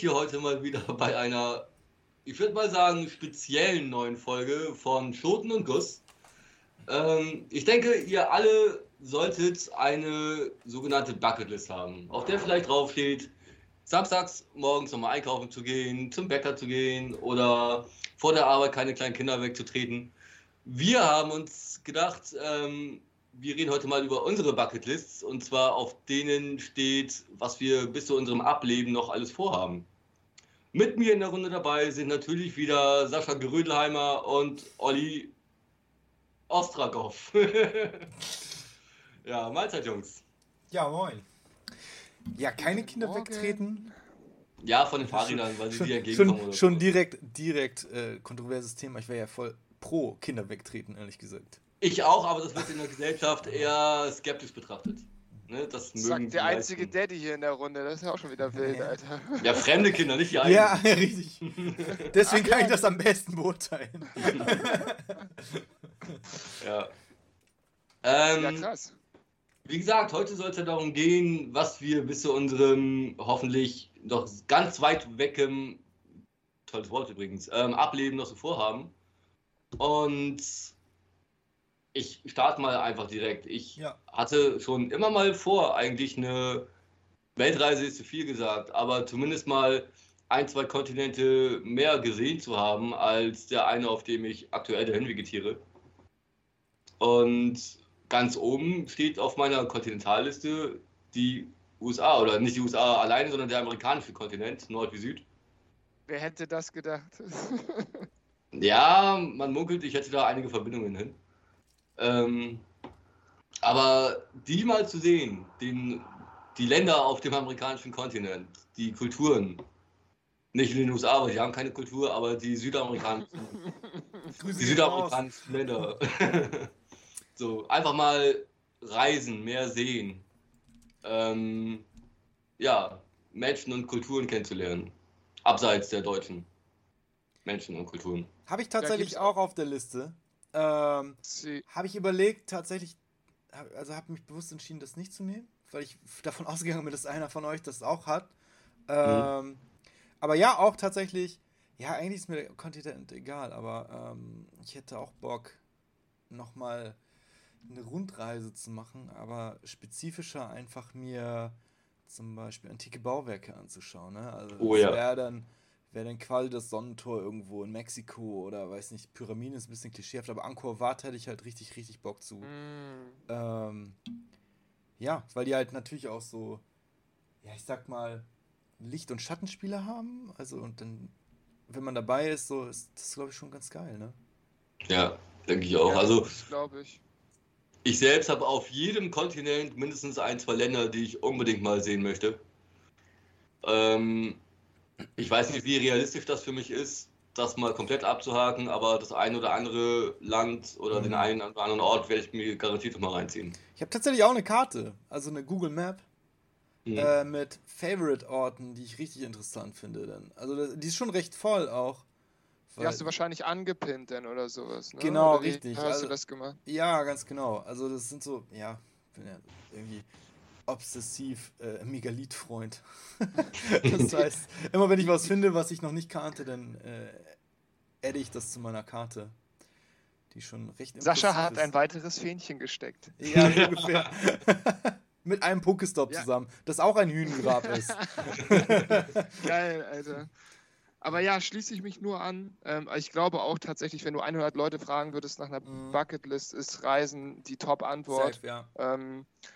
hier heute mal wieder bei einer, ich würde mal sagen, speziellen neuen Folge von Schoten und Guss. Ähm, ich denke, ihr alle solltet eine sogenannte Bucketlist haben, auf der vielleicht draufsteht, samstags morgens nochmal einkaufen zu gehen, zum Bäcker zu gehen oder vor der Arbeit keine kleinen Kinder wegzutreten. Wir haben uns gedacht, ähm, wir reden heute mal über unsere Bucketlists und zwar auf denen steht, was wir bis zu unserem Ableben noch alles vorhaben. Mit mir in der Runde dabei sind natürlich wieder Sascha Gerödelheimer und Olli Ostragow. ja, Mahlzeit, Jungs. Ja, moin. Ja, keine Kinder Morgen. wegtreten. Ja, von den Fahrrädern, weil sie schon, dir entgegenkommen. Schon, oder schon direkt, direkt äh, kontroverses Thema. Ich wäre ja voll pro Kinder wegtreten, ehrlich gesagt. Ich auch, aber das wird in der Gesellschaft eher skeptisch betrachtet. Ne, das mögen Sagt der einzige Daddy hier in der Runde, das ist ja auch schon wieder wild, Alter. Ja, fremde Kinder, nicht die eigenen. Ja, richtig. Deswegen Ach, kann ja. ich das am besten beurteilen. ja. Ähm, ja, krass. Wie gesagt, heute soll es ja darum gehen, was wir bis zu unserem hoffentlich noch ganz weit wegem, tolles Wort übrigens, ähm, Ableben noch so vorhaben. Und ich starte mal einfach direkt. Ich ja. hatte schon immer mal vor, eigentlich eine Weltreise ist zu viel gesagt, aber zumindest mal ein, zwei Kontinente mehr gesehen zu haben, als der eine, auf dem ich aktuell dahin vegetiere. Und ganz oben steht auf meiner Kontinentalliste die USA, oder nicht die USA alleine, sondern der amerikanische Kontinent, Nord wie Süd. Wer hätte das gedacht? ja, man munkelt, ich hätte da einige Verbindungen hin. Ähm, aber die mal zu sehen, den, die Länder auf dem amerikanischen Kontinent, die Kulturen, nicht in den USA, weil die haben keine Kultur, aber die südamerikanischen, die südamerikanischen Länder. so, einfach mal reisen, mehr sehen. Ähm, ja, Menschen und Kulturen kennenzulernen. Abseits der deutschen Menschen und Kulturen. Habe ich tatsächlich auch auf der Liste. Ähm, habe ich überlegt, tatsächlich, also habe mich bewusst entschieden, das nicht zu nehmen, weil ich davon ausgegangen bin, dass einer von euch das auch hat. Ähm, mhm. Aber ja, auch tatsächlich, ja, eigentlich ist mir der Kontinent egal, aber ähm, ich hätte auch Bock, nochmal eine Rundreise zu machen, aber spezifischer einfach mir zum Beispiel antike Bauwerke anzuschauen. Ne? Also oh, das wäre dann wäre dann quasi das Sonnentor irgendwo in Mexiko oder weiß nicht, Pyramiden ist ein bisschen klischeehaft, aber Angkor Wat hätte ich halt richtig, richtig Bock zu. Mm. Ähm, ja, weil die halt natürlich auch so, ja, ich sag mal, Licht- und Schattenspiele haben. Also, und dann, wenn man dabei ist, so ist das, glaube ich, schon ganz geil, ne? Ja, denke ich auch. Ja, also, glaube ich. Ich selbst habe auf jedem Kontinent mindestens ein, zwei Länder, die ich unbedingt mal sehen möchte. Ähm, ich weiß nicht, wie realistisch das für mich ist, das mal komplett abzuhaken, aber das ein oder andere Land oder mhm. den einen oder anderen Ort werde ich mir garantiert noch mal reinziehen. Ich habe tatsächlich auch eine Karte, also eine Google Map mhm. äh, mit Favorite-Orten, die ich richtig interessant finde. Dann. Also die ist schon recht voll auch. Die hast du wahrscheinlich angepinnt denn oder sowas, ne? Genau, oder richtig. Hast also, du das gemacht? Ja, ganz genau. Also das sind so, ja, bin ja irgendwie obsessiv äh, Megalith-Freund. das heißt, immer wenn ich was finde, was ich noch nicht kannte, dann äh, adde ich das zu meiner Karte. Die schon recht Sascha hat ist. ein weiteres Fähnchen gesteckt. Ja, ungefähr. Mit einem Pokestop ja. zusammen, das auch ein Hühnengrab ist. Geil, Alter. Aber ja, schließe ich mich nur an. Ähm, ich glaube auch tatsächlich, wenn du 100 Leute fragen würdest nach einer mhm. Bucketlist, ist Reisen die Top-Antwort. Ja. Ähm, äh,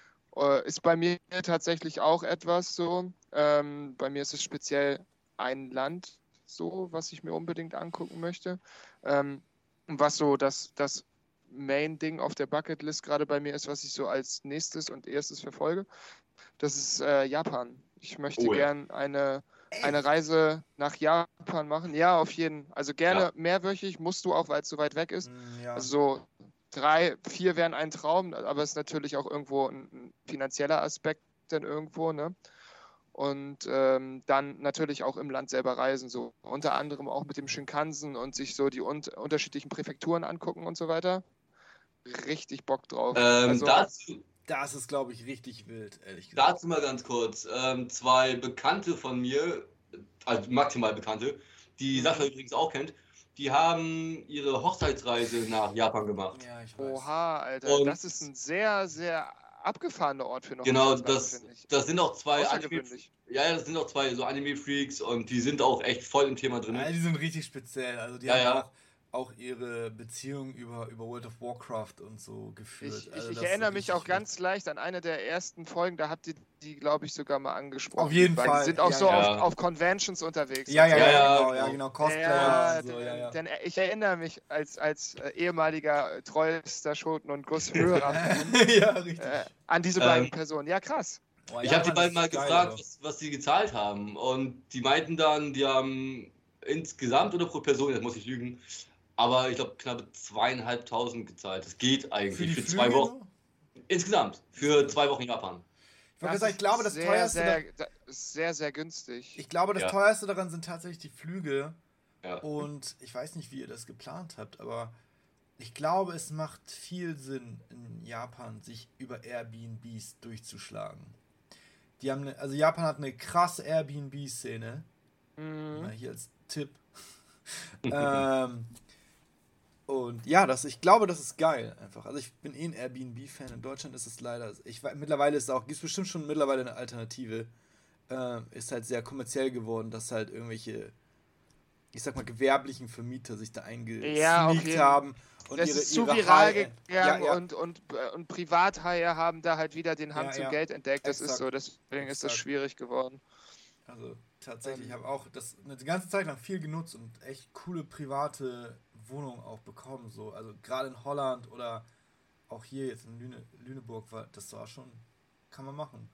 ist bei mir tatsächlich auch etwas so. Ähm, bei mir ist es speziell ein Land so, was ich mir unbedingt angucken möchte. Ähm, was so das, das Main-Ding auf der Bucketlist gerade bei mir ist, was ich so als nächstes und erstes verfolge. Das ist äh, Japan. Ich möchte oh, ja. gern eine, eine Reise nach Japan machen. Ja, auf jeden. Also gerne ja. mehrwöchig, musst du auch, weil es so weit weg ist. Mm, ja. Also drei, vier wären ein Traum, aber es ist natürlich auch irgendwo ein, finanzieller Aspekt dann irgendwo, ne? Und ähm, dann natürlich auch im Land selber reisen, so unter anderem auch mit dem Shinkansen und sich so die un unterschiedlichen Präfekturen angucken und so weiter. Richtig Bock drauf. Ähm, also, dazu, Das ist, glaube ich, richtig wild, ehrlich gesagt. Dazu mal ganz kurz. Ähm, zwei Bekannte von mir, also maximal Bekannte, die Sascha übrigens auch kennt, die haben ihre Hochzeitsreise nach Japan gemacht. Ja, ich weiß. Oha, Alter, und das ist ein sehr, sehr abgefahrener Ort für noch. Genau, das, das sind auch zwei Anime, ja, das sind auch zwei so Anime-Freaks und die sind auch echt voll im Thema drin. Ja, die sind richtig speziell. Also die ja, haben ja. auch auch ihre Beziehung über, über World of Warcraft und so geführt. Ich, also ich erinnere mich auch ganz leicht an eine der ersten Folgen, da habt ihr die, glaube ich, sogar mal angesprochen. Auf jeden Fall. Die sind auch ja, so ja. Auf, auf, Conventions unterwegs. Ja, ja, ja, ja, genau, ja, genau, Cosplayer. So, ja, Denn ich erinnere mich als, als äh, ehemaliger treuester Schoten- und Gusshörer ja, richtig. Äh, an diese beiden ähm, Personen. Ja, krass. Oh, ich habe die beiden mal gefragt, was, was die gezahlt haben. Und die meinten dann, die haben insgesamt oder pro Person, jetzt muss ich lügen, aber ich glaube knapp zweieinhalbtausend gezahlt. Das geht eigentlich für, für zwei Wochen. Insgesamt, für zwei Wochen Japan. Ich wollte sagen, ich glaube, das sehr, teuerste. Sehr, sehr, sehr günstig. Ich glaube, das ja. teuerste daran sind tatsächlich die Flüge. Ja. Und ich weiß nicht, wie ihr das geplant habt, aber ich glaube, es macht viel Sinn, in Japan sich über Airbnbs durchzuschlagen. Die haben eine, also Japan hat eine krasse Airbnb-Szene. Mhm. Hier als Tipp. ähm, und ja, das, ich glaube, das ist geil einfach. Also ich bin eh ein Airbnb-Fan. In Deutschland ist es leider, ich mittlerweile ist es auch, gibt es bestimmt schon mittlerweile eine Alternative. Äh, ist halt sehr kommerziell geworden, dass halt irgendwelche, ich sag mal, gewerblichen Vermieter sich da eingesneakt ja, okay. haben. Und das ihre, ist zu viral gegangen ja, ja. Und, und, und Privathaie haben da halt wieder den Hang zum Geld entdeckt. Das Exakt. ist so, deswegen Exakt. ist das schwierig geworden. Also tatsächlich, ich habe auch das eine ganze Zeit lang viel genutzt und echt coole private Wohnungen auch bekommen. So. Also gerade in Holland oder auch hier jetzt in Lüne, Lüneburg, war, das war schon, kann man machen.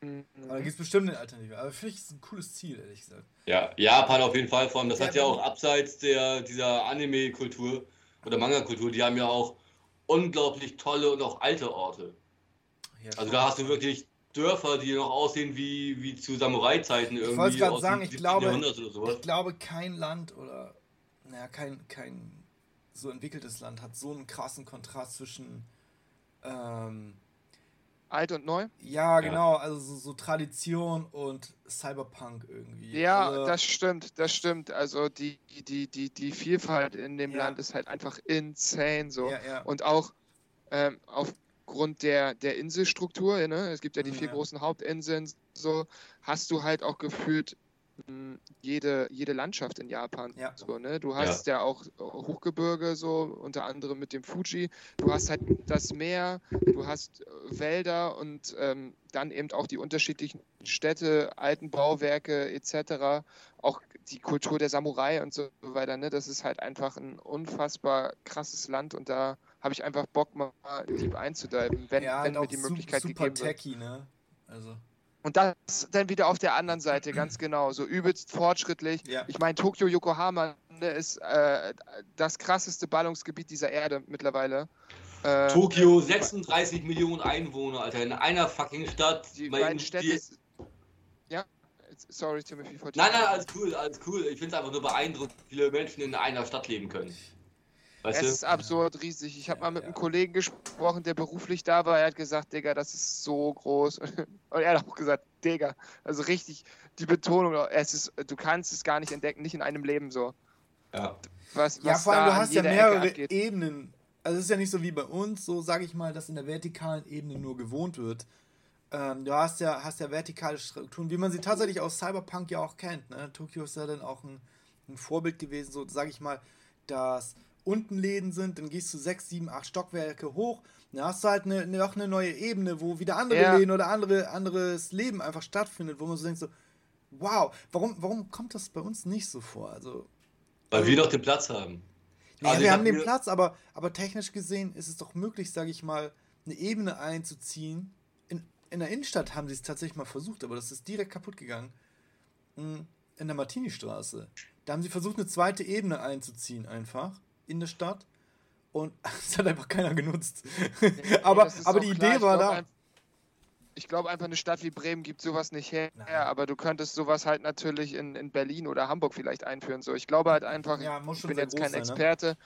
Mhm. Aber da gibt es bestimmt eine Alternative. Aber finde ich, ist ein cooles Ziel, ehrlich gesagt. Ja, Japan auf jeden Fall. Vor allem, das ja, hat ja auch abseits der, dieser Anime-Kultur oder Manga-Kultur, die haben ja auch unglaublich tolle und auch alte Orte. Ja, also da hast du wirklich Dörfer, die noch aussehen wie, wie zu Samurai-Zeiten irgendwie. Ich wollte gerade sagen, ich glaube, ich glaube, kein Land oder naja, kein, kein so entwickeltes Land hat so einen krassen Kontrast zwischen ähm, alt und neu. Ja, genau, also so, so, Tradition und Cyberpunk irgendwie. Ja, also, das stimmt, das stimmt. Also die, die, die, die Vielfalt in dem ja. Land ist halt einfach insane so. Ja, ja. Und auch ähm, aufgrund der, der Inselstruktur, ne? es gibt ja die vier großen Hauptinseln, so hast du halt auch gefühlt jede, jede Landschaft in Japan. Ja. So, ne? Du hast ja. ja. auch Hochgebirge, so unter anderem mit dem Fuji. Du hast halt das Meer, du hast äh, Wälder und ähm, dann eben auch die unterschiedlichen Städte, alten Bauwerke etc. Auch die Kultur der Samurai und so weiter. Ne? Das ist halt einfach ein unfassbar krasses Land und da habe ich einfach Bock, mal deep einzudiven, wenn, ja, wenn mir die Möglichkeit super gegeben techy, wird. Ne? Also. Und das dann wieder auf der anderen Seite, ganz genau, so übelst fortschrittlich. Ja. Ich meine, Tokio, Yokohama ne, ist äh, das krasseste Ballungsgebiet dieser Erde mittlerweile. Äh, Tokio, 36 äh, Millionen Einwohner, Alter, in einer fucking Stadt. Die beiden Städte. Ja, sorry, Timothy. Nein, nein, alles cool, alles cool. Ich finde es einfach nur beeindruckend, wie viele Menschen in einer Stadt leben können. Weißt es du? ist absurd riesig. Ich habe mal mit ja. einem Kollegen gesprochen, der beruflich da war. Er hat gesagt, Digga, das ist so groß. Und er hat auch gesagt, Digga, also richtig die Betonung. Es ist, du kannst es gar nicht entdecken, nicht in einem Leben so. Ja. Was, was ja, vor allem, du hast ja mehrere Ebenen. Also es ist ja nicht so wie bei uns, so sage ich mal, dass in der vertikalen Ebene nur gewohnt wird. Ähm, du hast ja, hast ja vertikale Strukturen, wie man sie tatsächlich aus Cyberpunk ja auch kennt. Ne? Tokio ist ja dann auch ein, ein Vorbild gewesen, so sage ich mal, dass unten Läden sind, dann gehst du sechs, sieben, acht Stockwerke hoch, dann hast du halt eine, noch eine neue Ebene, wo wieder andere ja. Läden oder andere, anderes Leben einfach stattfindet, wo man so denkt so, wow, warum, warum kommt das bei uns nicht so vor? Also, Weil also, wir doch den Platz haben. Ja, also wir haben den Platz, aber, aber technisch gesehen ist es doch möglich, sage ich mal, eine Ebene einzuziehen. In, in der Innenstadt haben sie es tatsächlich mal versucht, aber das ist direkt kaputt gegangen. Hm, in der Martini-Straße. Da haben sie versucht, eine zweite Ebene einzuziehen, einfach in der Stadt und es hat einfach keiner genutzt. Nee, aber aber die klar. Idee war da. Ein, ich glaube einfach, eine Stadt wie Bremen gibt sowas nicht her, Nein. aber du könntest sowas halt natürlich in, in Berlin oder Hamburg vielleicht einführen. So, ich glaube halt einfach, ja, ich bin jetzt kein sein, ne? Experte, ne?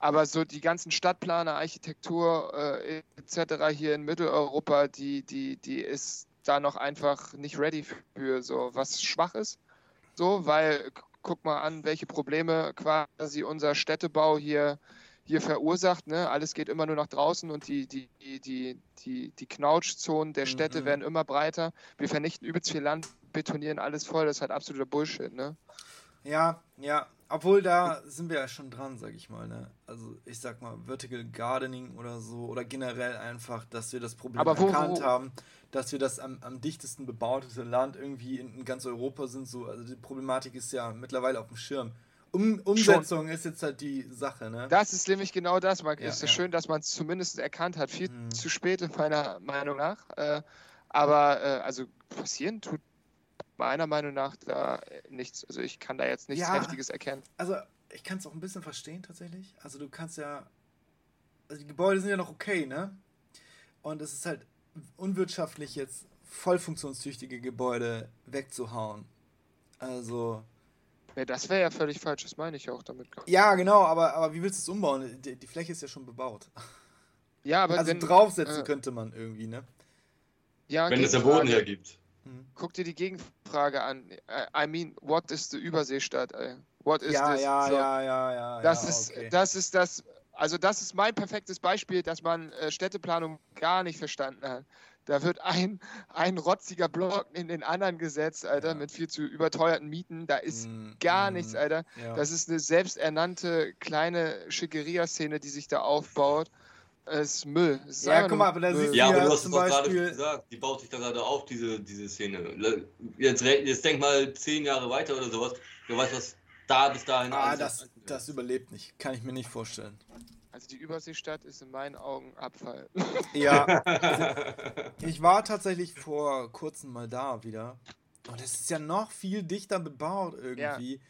aber so die ganzen Stadtplaner, Architektur äh, etc. hier in Mitteleuropa, die, die, die ist da noch einfach nicht ready für so was schwach ist. So, weil guck mal an, welche Probleme quasi unser Städtebau hier, hier verursacht. Ne? Alles geht immer nur nach draußen und die, die, die, die, die Knautschzonen der Städte mhm. werden immer breiter. Wir vernichten übelst viel Land, betonieren alles voll. Das ist halt absoluter Bullshit. Ne? Ja, ja, obwohl, da sind wir ja schon dran, sag ich mal. Ne? Also, ich sag mal, Vertical Gardening oder so, oder generell einfach, dass wir das Problem wo, erkannt wo? haben, dass wir das am, am dichtesten bebauteste Land irgendwie in, in, ganz Europa sind. So. Also, die Problematik ist ja mittlerweile auf dem Schirm. Um, Umsetzung schon. ist jetzt halt die Sache, ne? Das ist nämlich genau das. Man, ja, ist ja, schön, dass man es zumindest erkannt hat. Viel hm. zu spät, meiner Meinung nach. Äh, aber, äh, also, passieren tut meiner Meinung nach da äh, nichts. Also ich kann da jetzt nichts ja, Heftiges erkennen. Also ich kann es auch ein bisschen verstehen tatsächlich. Also du kannst ja. Also die Gebäude sind ja noch okay, ne? Und es ist halt unwirtschaftlich, jetzt voll funktionstüchtige Gebäude wegzuhauen. Also. Ja, das wäre ja völlig falsch, das meine ich auch damit. Ja, genau, aber, aber wie willst du es umbauen? Die, die, Fläche ist ja schon bebaut. Ja, aber. Also wenn, draufsetzen äh, könnte man irgendwie, ne? Ja, wenn es der Boden hergibt. Mhm. Guck dir die Gegenfrage an. I mean, what is the Überseestadt? What is ja, this? Ja, so, ja, ja, ja. Das ja, ist, okay. das ist das. Also das ist mein perfektes Beispiel, dass man äh, Städteplanung gar nicht verstanden hat. Da wird ein, ein rotziger Block in den anderen gesetzt, Alter, ja. mit viel zu überteuerten Mieten. Da ist mm, gar mm, nichts, Alter. Ja. Das ist eine selbsternannte kleine Schickeria-Szene, die sich da aufbaut. Es ist Müll. Es ist ja, guck mal, aber da siehst du ja, aber du hast es doch gerade gesagt, die baut sich da gerade auf, diese, diese Szene. Jetzt, jetzt denk mal zehn Jahre weiter oder sowas. Wer weiß, was da bis dahin Ah, das, das überlebt nicht. Kann ich mir nicht vorstellen. Also die Überseestadt ist in meinen Augen Abfall. Ja. Also ich war tatsächlich vor kurzem mal da wieder. Und es ist ja noch viel dichter bebaut irgendwie. Ja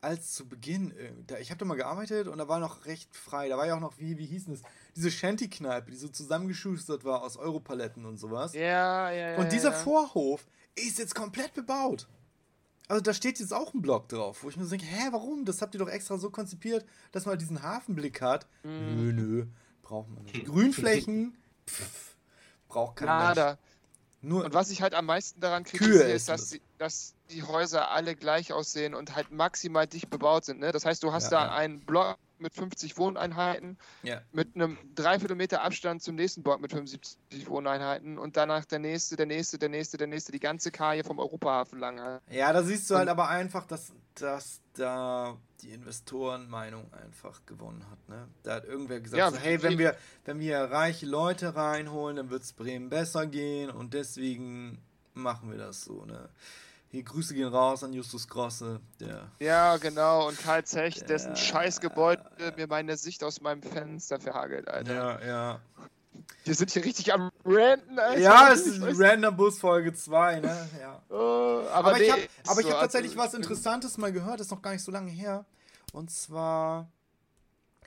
als zu Beginn. Ich habe da mal gearbeitet und da war noch recht frei. Da war ja auch noch, wie, wie hieß es? Diese Shanty-Kneipe, die so zusammengeschustert war aus Europaletten und sowas. Ja, ja, ja. Und dieser ja. Vorhof ist jetzt komplett bebaut. Also da steht jetzt auch ein Block drauf, wo ich mir so denke, hä, warum? Das habt ihr doch extra so konzipiert, dass man diesen Hafenblick hat. Mm. Nö, nö, braucht man nicht. Grünflächen, pff, braucht kein Nada. Mensch. Nur und was ich halt am meisten daran kritisiere, ist, dass, die, dass die Häuser alle gleich aussehen und halt maximal dicht bebaut sind. Ne? Das heißt, du hast ja, da ja. einen Block mit 50 Wohneinheiten, ja. mit einem Dreiviertelmeter Abstand zum nächsten Block mit 75 Wohneinheiten und danach der nächste, der nächste, der nächste, der nächste, die ganze Kaje vom Europahafen lang. Halt. Ja, da siehst du halt aber einfach, dass, dass da die Investorenmeinung einfach gewonnen hat. Ne? Da hat irgendwer gesagt, ja, so, hey, wenn wir, wenn wir reiche Leute reinholen, dann wird es Bremen besser gehen und deswegen machen wir das so. Ne? Hier Grüße gehen raus an Justus Grosse, der. Ja, genau, und Karl Zech, der, dessen Scheißgebäude äh, mir meine Sicht aus meinem Fenster verhagelt, Alter. Ja, ja. Wir sind hier richtig am Ranten, Alter. Ja, es ist Random Bus Folge 2, ne? Ja. Oh, aber, aber nee, ich habe so, hab tatsächlich was Interessantes mal gehört, das ist noch gar nicht so lange her. Und zwar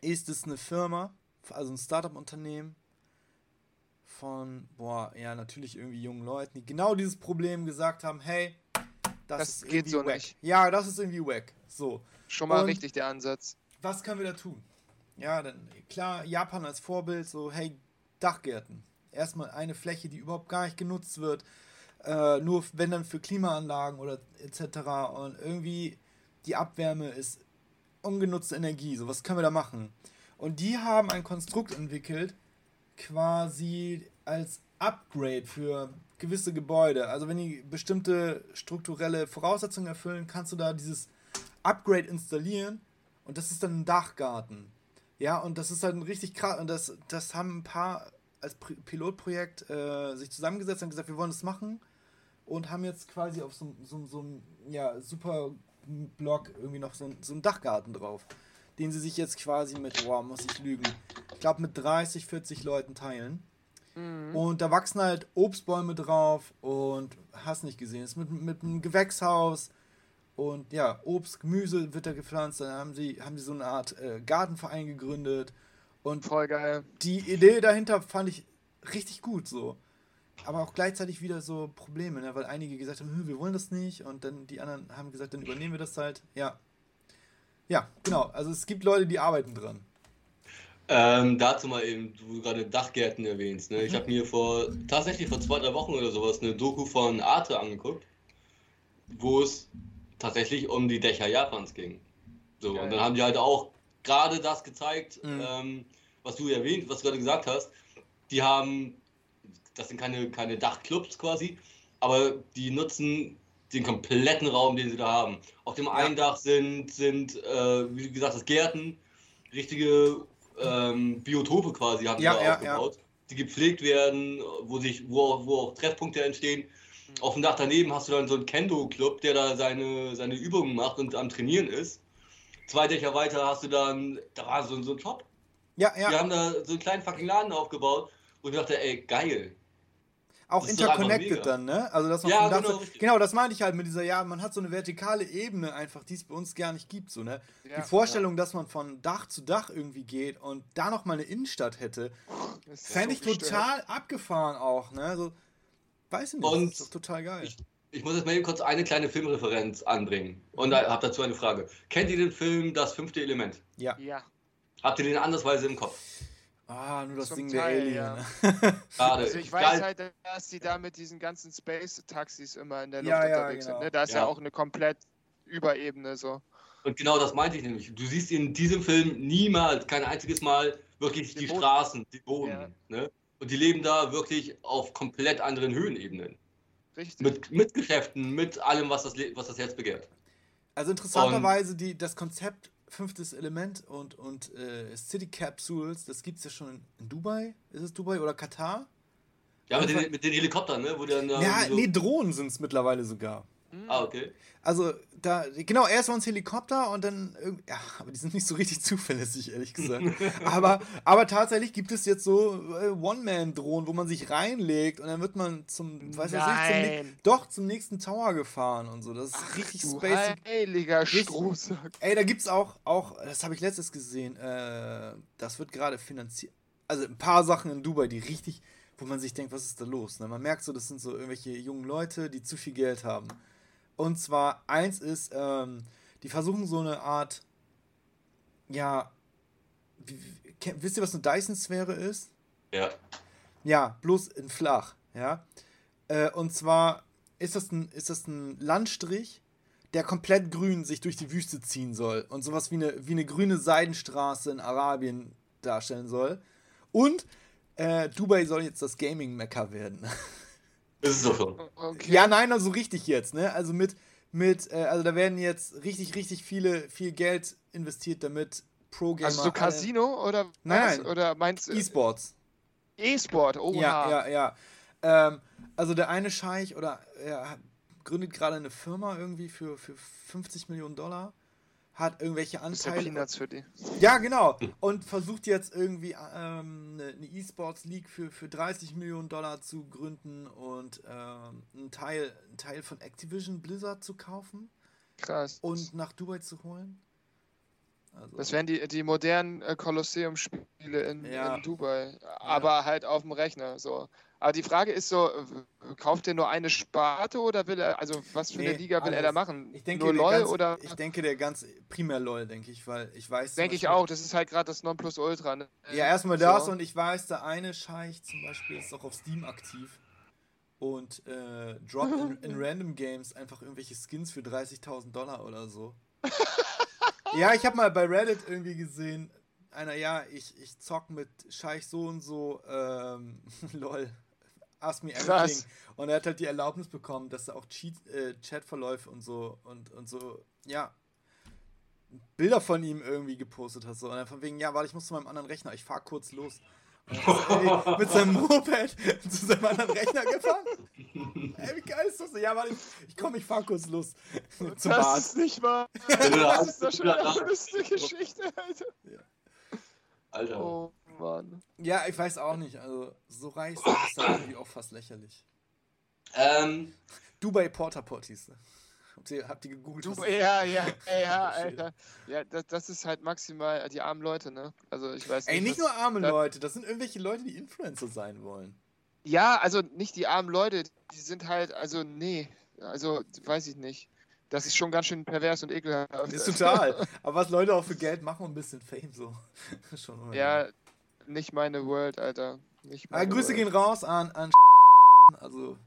ist es eine Firma, also ein Startup-Unternehmen von, boah, ja, natürlich irgendwie jungen Leuten, die genau dieses Problem gesagt haben: hey, das, das geht so wack. nicht. Ja, das ist irgendwie wack. So. Schon mal Und richtig der Ansatz. Was können wir da tun? Ja, dann klar, Japan als Vorbild, so, hey, Dachgärten. Erstmal eine Fläche, die überhaupt gar nicht genutzt wird. Äh, nur wenn dann für Klimaanlagen oder etc. Und irgendwie die Abwärme ist ungenutzte Energie. So, was können wir da machen? Und die haben ein Konstrukt entwickelt, quasi als Upgrade für gewisse Gebäude. Also wenn die bestimmte strukturelle Voraussetzungen erfüllen, kannst du da dieses Upgrade installieren und das ist dann ein Dachgarten. Ja, und das ist halt ein richtig krass. Und das, das haben ein paar als Pilotprojekt äh, sich zusammengesetzt und gesagt, wir wollen das machen. Und haben jetzt quasi auf so, so, so einem ja, super Block irgendwie noch so, so einen Dachgarten drauf. Den sie sich jetzt quasi mit, boah, muss ich lügen, ich glaube mit 30, 40 Leuten teilen. Mhm. Und da wachsen halt Obstbäume drauf und hast nicht gesehen. Es ist mit, mit einem Gewächshaus und ja, Obst, Gemüse wird da gepflanzt. Dann haben sie, haben sie so eine Art äh, Gartenverein gegründet. Und Voll geil. Die Idee dahinter fand ich richtig gut so. Aber auch gleichzeitig wieder so Probleme, ne? weil einige gesagt haben, hm, wir wollen das nicht. Und dann die anderen haben gesagt, dann übernehmen wir das halt. Ja. Ja, genau. Also es gibt Leute, die arbeiten dran. Ähm, dazu mal eben, du gerade Dachgärten erwähnst. Ne? Mhm. Ich habe mir vor tatsächlich vor zwei, drei Wochen oder sowas eine Doku von Arte angeguckt, wo es tatsächlich um die Dächer Japans ging. So, Geil. und dann haben die halt auch gerade das gezeigt, mhm. ähm, was du erwähnt, was du gerade gesagt hast. Die haben, das sind keine, keine Dachclubs quasi, aber die nutzen den kompletten Raum, den sie da haben. Auf dem ja. einen Dach sind, sind äh, wie gesagt, das Gärten, richtige ähm, Biotope quasi haben ja, ja, aufgebaut, die gepflegt werden, wo, sich, wo, auch, wo auch Treffpunkte entstehen. Auf dem Dach daneben hast du dann so einen Kendo-Club, der da seine, seine Übungen macht und am Trainieren ist. Zwei Dächer weiter hast du dann, da war so, so ein Shop. Ja, ja. Die haben da so einen kleinen fucking Laden aufgebaut und ich dachte, ey, geil auch interconnected dann, ne? Also dass man ja, genau, so, genau, das meine ich halt mit dieser, ja, man hat so eine vertikale Ebene einfach, die es bei uns gar nicht gibt, so, ne? Ja, die Vorstellung, ja. dass man von Dach zu Dach irgendwie geht und da noch mal eine Innenstadt hätte, fände ich so total abgefahren auch, ne? So, weiß ich nicht, und das ist doch total geil. Ich, ich muss jetzt mal eben kurz eine kleine Filmreferenz anbringen und mhm. habe dazu eine Frage. Kennt ihr den Film Das fünfte Element? Ja. ja. Habt ihr den andersweise im Kopf? Ah, nur das Zum Ding Teil, der Alien. Ja. also ich weiß halt, dass die da mit diesen ganzen Space-Taxis immer in der Luft ja, unterwegs ja, genau. sind. Ne? Da ist ja. ja auch eine komplett Überebene so. Und genau das meinte ich nämlich. Du siehst in diesem Film niemals, kein einziges Mal wirklich die, die Straßen, die Boden. Ne? Und die leben da wirklich auf komplett anderen Höhenebenen. Richtig. Mit, mit Geschäften, mit allem, was das, was das Herz begehrt. Also interessanterweise, die, das Konzept fünftes Element und, und äh, City Capsules, das gibt es ja schon in Dubai. Ist es Dubai oder Katar? Ja, mit den, mit den, Helikoptern, ne? Wo dann, ja, so nee, Drohnen sind es mittlerweile sogar. Ah, okay. Also, da, genau, erst waren es Helikopter und dann, ja, aber die sind nicht so richtig zuverlässig, ehrlich gesagt. aber, aber tatsächlich gibt es jetzt so äh, One-Man-Drohnen, wo man sich reinlegt und dann wird man zum, weiß ich, zum, doch, zum nächsten Tower gefahren und so. Das ist Ach, richtig spacey. Heiliger Strohsack. Ey, da gibt's auch, auch, das habe ich letztes gesehen, äh, das wird gerade finanziert. Also ein paar Sachen in Dubai, die richtig, wo man sich denkt, was ist da los? Ne? Man merkt so, das sind so irgendwelche jungen Leute, die zu viel Geld haben. Und zwar, eins ist, ähm, die versuchen so eine Art, ja, wie, wie, wisst ihr, was eine Dyson-Sphäre ist? Ja. Ja, bloß in flach, ja. Äh, und zwar ist das, ein, ist das ein Landstrich, der komplett grün sich durch die Wüste ziehen soll und sowas wie eine, wie eine grüne Seidenstraße in Arabien darstellen soll. Und äh, Dubai soll jetzt das Gaming-Mecker werden. Ist es doch schon. Okay. Ja, nein, also richtig jetzt, ne? Also mit, mit, äh, also da werden jetzt richtig, richtig viele, viel Geld investiert, damit Pro-Gamer. Also so Casino oder nein, nein. Oder meinst du? E-Sports. E-Sport, oh Ja, ja, ja. Ähm, also der eine Scheich oder er gründet gerade eine Firma irgendwie für, für 50 Millionen Dollar hat irgendwelche Anteile. Das für die. Ja, genau. Und versucht jetzt irgendwie ähm, eine E-Sports League für, für 30 Millionen Dollar zu gründen und ähm, einen, Teil, einen Teil von Activision Blizzard zu kaufen. Krass. Und nach Dubai zu holen. Also. Das wären die, die modernen äh, Kolosseum-Spiele in, ja. in Dubai. Aber ja. halt auf dem Rechner. So. Aber die Frage ist so, kauft er nur eine Sparte oder will er, also was für nee, eine Liga will alles. er da machen? Ich denke, nur LOL ganz, oder? Ich denke, der ganz, primär LOL, denke ich, weil ich weiß. Denke ich auch, das ist halt gerade das Nonplusultra. Ne? Ja, erstmal so. das und ich weiß, der eine Scheich zum Beispiel ist auch auf Steam aktiv und äh, droppt in, in Random Games einfach irgendwelche Skins für 30.000 Dollar oder so. ja, ich habe mal bei Reddit irgendwie gesehen, einer, ja, ich, ich zock mit Scheich so und so, ähm, lol, Ask Me Everything. Krass. Und er hat halt die Erlaubnis bekommen, dass er auch Cheat, äh, Chatverläufe und so und, und so, ja, Bilder von ihm irgendwie gepostet hat. So. Und dann von wegen, ja, warte, ich muss zu meinem anderen Rechner, ich fahr kurz los. Ey, mit seinem Moped zu seinem anderen Rechner gefahren. Ey, wie geil ist das? Ja, warte, ich, ich komm, ich fahr kurz los. Zum das Bad. ist nicht wahr. das ist doch schon eine lustige Geschichte, Alter. Ja. Alter. Oh Mann. Ja, ich weiß auch nicht. Also, so reich ist das irgendwie auch fast lächerlich. Ähm. Dubai Porter Potties. Ne? Habt ihr, habt ihr gegoogelt? Dubai, ja, ja, ja, Alter. Ja, das, das ist halt maximal die armen Leute, ne? Also, ich weiß nicht. Ey, nicht nur arme das, Leute, das sind irgendwelche Leute, die Influencer sein wollen. Ja, also nicht die armen Leute, die sind halt, also, nee. Also, weiß ich nicht Das ist schon ganz schön pervers und ekelhaft. Ist total. Aber was Leute auch für Geld machen, ein bisschen Fame so. schon ja, nicht meine World, Alter. Nicht meine ah, Grüße World. gehen raus an, an Also.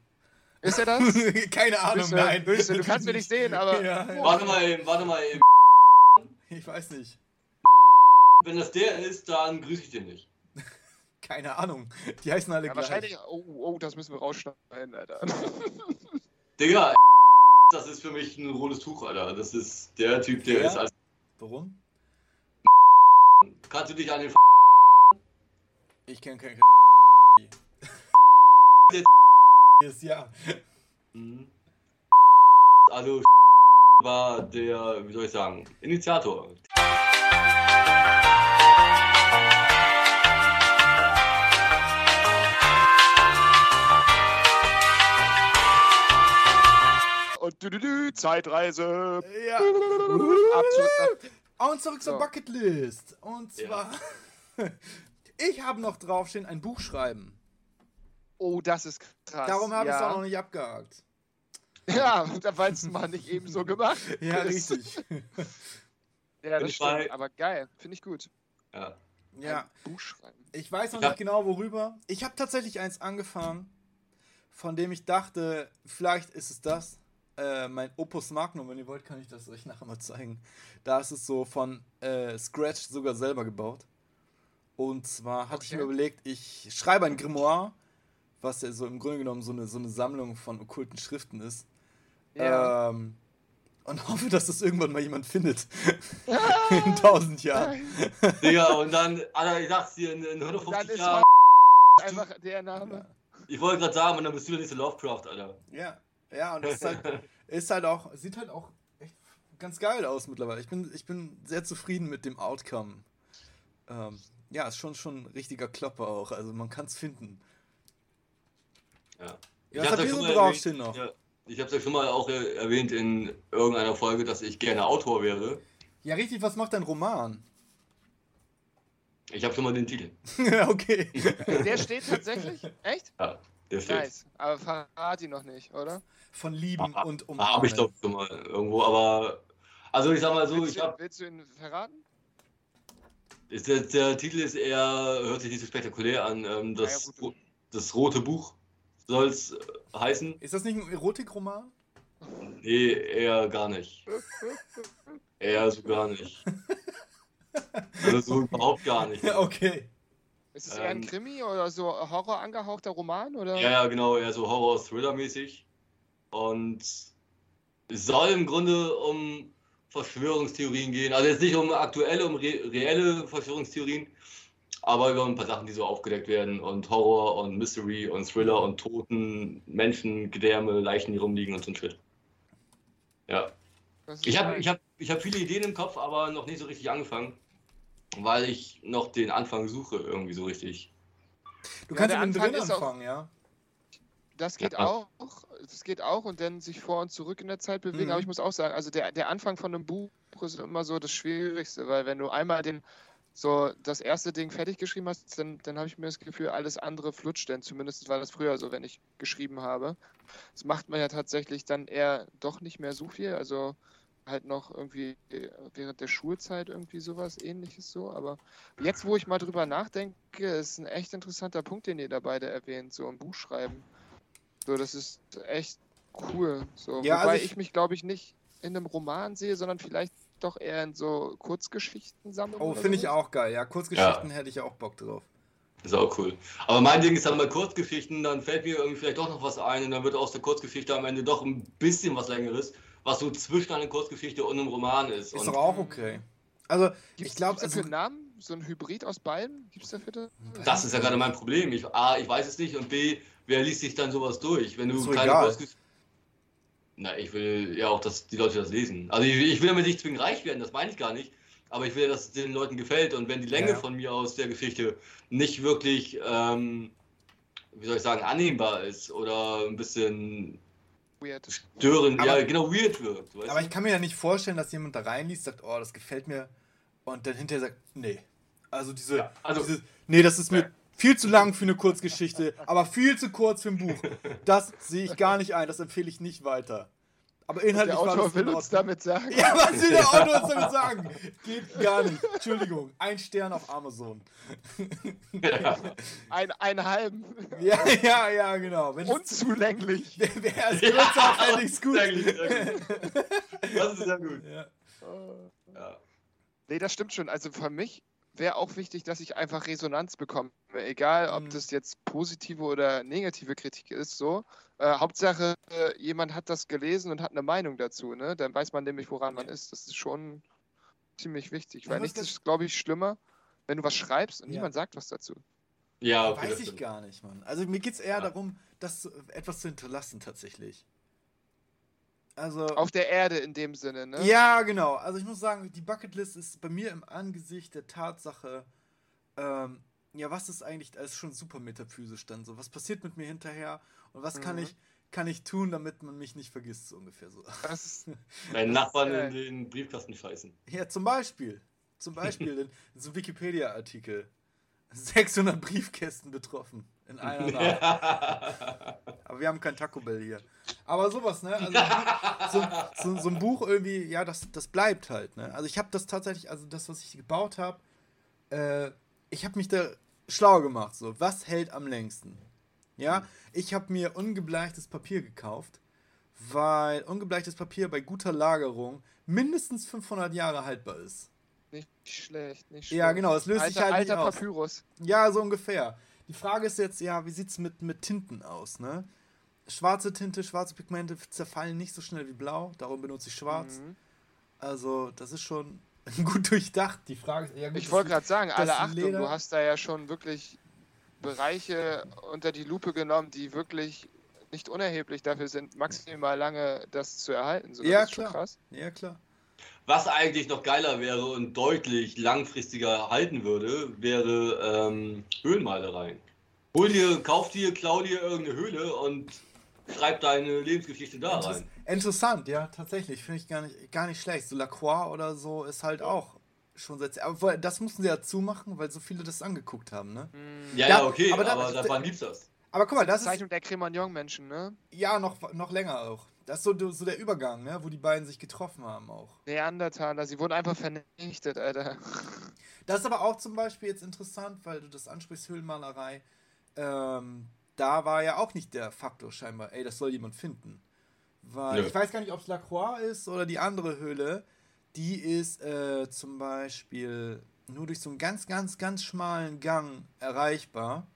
Ist er das? Keine Ahnung, Grüße, nein. Grüße, du kannst mich nicht sehen, aber. Ja, ja. Warte mal eben, warte mal eben. Ich weiß nicht. Wenn das der ist, dann grüße ich den nicht. Keine Ahnung. Die heißen alle ja, gleich. Wahrscheinlich. Oh, oh, das müssen wir rausschneiden, Alter. Digga, das ist für mich ein rotes Tuch, Alter. Das ist der Typ, der ja? ist als. Warum? Kannst du dich an den Ich kenne keinen ist ja. Mhm. Also war der, wie soll ich sagen, Initiator. Und du, du, du, Zeitreise. Ja. Ab zurück Und zurück zur Bucketlist. Und zwar, ja. ich habe noch draufstehen, ein Buch schreiben. Oh, das ist krass. Darum habe ja. ich es auch noch nicht abgehakt. Ja, weil es mal nicht eben so gemacht Ja, richtig. ja, das stimmt. Aber geil, finde ich gut. Ja. Ja. Ein Buch schreiben. Ich weiß noch nicht genau worüber. Ich habe tatsächlich eins angefangen, von dem ich dachte, vielleicht ist es das. Äh, mein Opus Magnum, wenn ihr wollt, kann ich das euch nachher mal zeigen. Da ist es so von äh, Scratch sogar selber gebaut. Und zwar hatte okay. ich mir überlegt, ich schreibe ein Grimoire, was ja so im Grunde genommen so eine, so eine Sammlung von okkulten Schriften ist. Ja. Ähm, und hoffe, dass das irgendwann mal jemand findet. in tausend Jahren. Digga, und dann, Alter, ich sag's dir, in, in 150 Jahren. Einfach der Name. Ich wollte gerade sagen, und dann bist du der nächste Lovecraft, Alter. Ja. Ja, und ist halt, ist halt auch, sieht halt auch echt ganz geil aus mittlerweile. Ich bin, ich bin sehr zufrieden mit dem Outcome. Ähm, ja, ist schon, schon ein richtiger Klopper auch. Also man kann es finden. Ja. ja was habt ihr so draufstehen noch? Ja, ich habe es ja schon mal auch erwähnt in irgendeiner Folge, dass ich gerne Autor wäre. Ja, richtig, was macht dein Roman? Ich habe schon mal den Titel. okay. Der steht tatsächlich? Echt? Ja, der steht. Nice. Aber verrat ihn noch nicht, oder? Von Lieben ah, und Umarmen. Habe ich doch schon mal irgendwo, aber. Also ich sag mal so, willst ich hab, Willst du ihn verraten? Ist der, der, Titel ist eher, hört sich nicht so spektakulär an. Ähm, das, ja, das rote Buch soll es äh, heißen. Ist das nicht ein Erotikroman? Nee, eher gar nicht. eher so gar nicht. Also so überhaupt gar nicht. Ja, okay. Ist es eher ein ähm, Krimi oder so Horror angehauchter Roman? Oder? Ja, genau, eher so Horror-Thriller-mäßig. Und es soll im Grunde um Verschwörungstheorien gehen. Also jetzt nicht um aktuelle, um re reelle Verschwörungstheorien, aber über ein paar Sachen, die so aufgedeckt werden und Horror und Mystery und Thriller und Toten, Menschen, Gedärme, Leichen, die rumliegen und so ein Shit. Ja. Ich habe ich hab, ich hab viele Ideen im Kopf, aber noch nicht so richtig angefangen weil ich noch den Anfang suche, irgendwie so richtig. Du kannst ja, drin anfangen, auch, ja. Das geht ja. auch, das geht auch und dann sich vor und zurück in der Zeit bewegen. Mhm. Aber ich muss auch sagen, also der, der Anfang von einem Buch ist immer so das Schwierigste, weil wenn du einmal den so das erste Ding fertig geschrieben hast, dann, dann habe ich mir das Gefühl, alles andere flutscht denn. Zumindest war das früher so, wenn ich geschrieben habe. Das macht man ja tatsächlich dann eher doch nicht mehr so viel. Also halt noch irgendwie äh, während der Schulzeit irgendwie sowas ähnliches so. Aber jetzt, wo ich mal drüber nachdenke, ist ein echt interessanter Punkt, den ihr da beide erwähnt, so ein Buch schreiben. So, das ist echt cool. So, ja, wobei also ich, ich, mich, glaube ich, nicht in einem Roman sehe, sondern vielleicht doch eher in so Kurzgeschichten sammeln. Oh, finde ich auch geil. Ja, Kurzgeschichten ja. hätte ich auch Bock drauf. Ist auch cool. Aber mein Ding ist dann bei Kurzgeschichten, dann fällt mir irgendwie vielleicht doch noch was ein und dann wird aus der Kurzgeschichte am Ende doch ein bisschen was längeres was so zwischen einer Kurzgeschichte und einem Roman ist. Ist doch auch okay. Also, gibt's, ich glaube. Also, einen Namen? So ein Hybrid aus beiden? Gibt es dafür da? Das ist ja gerade mein Problem. Ich, A, ich weiß es nicht und B, wer liest sich dann sowas durch? Wenn du so keine Kurzgeschichte. Na, ich will ja auch, dass die Leute das lesen. Also, ich, ich will damit nicht zwingend reich werden, das meine ich gar nicht. Aber ich will, dass es den Leuten gefällt und wenn die Länge ja. von mir aus der Geschichte nicht wirklich, ähm, wie soll ich sagen, annehmbar ist oder ein bisschen weird. Störend, aber, ja, genau, weird wirkt. aber ich kann mir ja nicht vorstellen, dass jemand da reinliest, sagt, oh, das gefällt mir, und dann hinterher sagt, nee. Also diese, ja, also, dieses, nee, das ist mir ja. Viel zu lang für eine Kurzgeschichte, aber viel zu kurz für ein Buch. Das sehe ich gar nicht ein, das empfehle ich nicht weiter. Aber inhaltlich der Autor will uns damit sagen. Ja, was will der Autor uns damit sagen? Geht gar nicht. Entschuldigung, ein Stern auf Amazon. Ja. Ein, einen halben. Ja, ja, ja, genau. Wenn Unzulänglich. Wer, wer ist benutzeraufwendig gut? Das ist sehr gut. Ja. ja. Nee, das stimmt schon. Also für mich wäre auch wichtig, dass ich einfach Resonanz bekomme. Egal, ob mhm. das jetzt positive oder negative Kritik ist, so. Äh, Hauptsache, äh, jemand hat das gelesen und hat eine Meinung dazu, ne? Dann weiß man nämlich, woran man ist. Das ist schon ziemlich wichtig. Ja, weil nichts ist, glaube ich, schlimmer, wenn du was schreibst und ja. niemand sagt was dazu. Ja, okay, weiß ich gar nicht, Mann. Also mir geht es eher ja. darum, das etwas zu hinterlassen tatsächlich. Also, Auf der Erde in dem Sinne, ne? Ja, genau. Also ich muss sagen, die Bucketlist ist bei mir im Angesicht der Tatsache, ähm, ja, was ist eigentlich, ist schon super metaphysisch dann so. Was passiert mit mir hinterher und was mhm. kann ich kann ich tun, damit man mich nicht vergisst, so ungefähr so. Deinen Nachbarn in den Briefkasten scheißen. Ja, zum Beispiel. Zum Beispiel in, in so einem Wikipedia-Artikel. 600 Briefkästen betroffen in einer Nacht. Aber wir haben kein Taco Bell hier. Aber sowas, ne? Also so, so, so, ein Buch irgendwie, ja, das, das bleibt halt, ne? Also ich habe das tatsächlich, also das, was ich gebaut habe, äh, ich habe mich da schlau gemacht, so. Was hält am längsten? Ja, ich habe mir ungebleichtes Papier gekauft, weil ungebleichtes Papier bei guter Lagerung mindestens 500 Jahre haltbar ist. Nicht schlecht, nicht schlecht. Ja, genau, es löst alter, sich halt alter nicht Papyrus. Aus. Ja, so ungefähr. Die Frage ist jetzt, ja, wie sieht es mit, mit Tinten aus, ne? Schwarze Tinte, schwarze Pigmente zerfallen nicht so schnell wie blau, darum benutze ich schwarz. Mhm. Also, das ist schon gut durchdacht. Die Frage ist, ja, gut, Ich wollte gerade sagen, alle Achtung, Leder... du hast da ja schon wirklich Bereiche unter die Lupe genommen, die wirklich nicht unerheblich dafür sind, maximal lange das zu erhalten. So, ja, klar. Ja, klar. Was eigentlich noch geiler wäre und deutlich langfristiger halten würde, wäre ähm, Höhlenmalereien. Hol dir, kauf dir, klau dir irgendeine Höhle und schreib deine Lebensgeschichte da rein. Interessant, ja, tatsächlich. Finde ich gar nicht, gar nicht schlecht. So Lacroix oder so ist halt auch schon seit. Aber das mussten sie ja zumachen, weil so viele das angeguckt haben, ne? Ja, ja, okay, aber, aber da, wann gibt's das? Aber guck mal, das ist. Zeichnung der Cremagnon-Menschen, ne? Ja, noch, noch länger auch. Das ist so, so der Übergang, ne? wo die beiden sich getroffen haben auch. Neandertaler, sie wurden einfach vernichtet, Alter. Das ist aber auch zum Beispiel jetzt interessant, weil du das ansprichst, Höhlenmalerei. Ähm, da war ja auch nicht der Faktor scheinbar, ey, das soll jemand finden. Weil ja. ich weiß gar nicht, ob es Lacroix ist oder die andere Höhle. Die ist äh, zum Beispiel nur durch so einen ganz, ganz, ganz schmalen Gang erreichbar.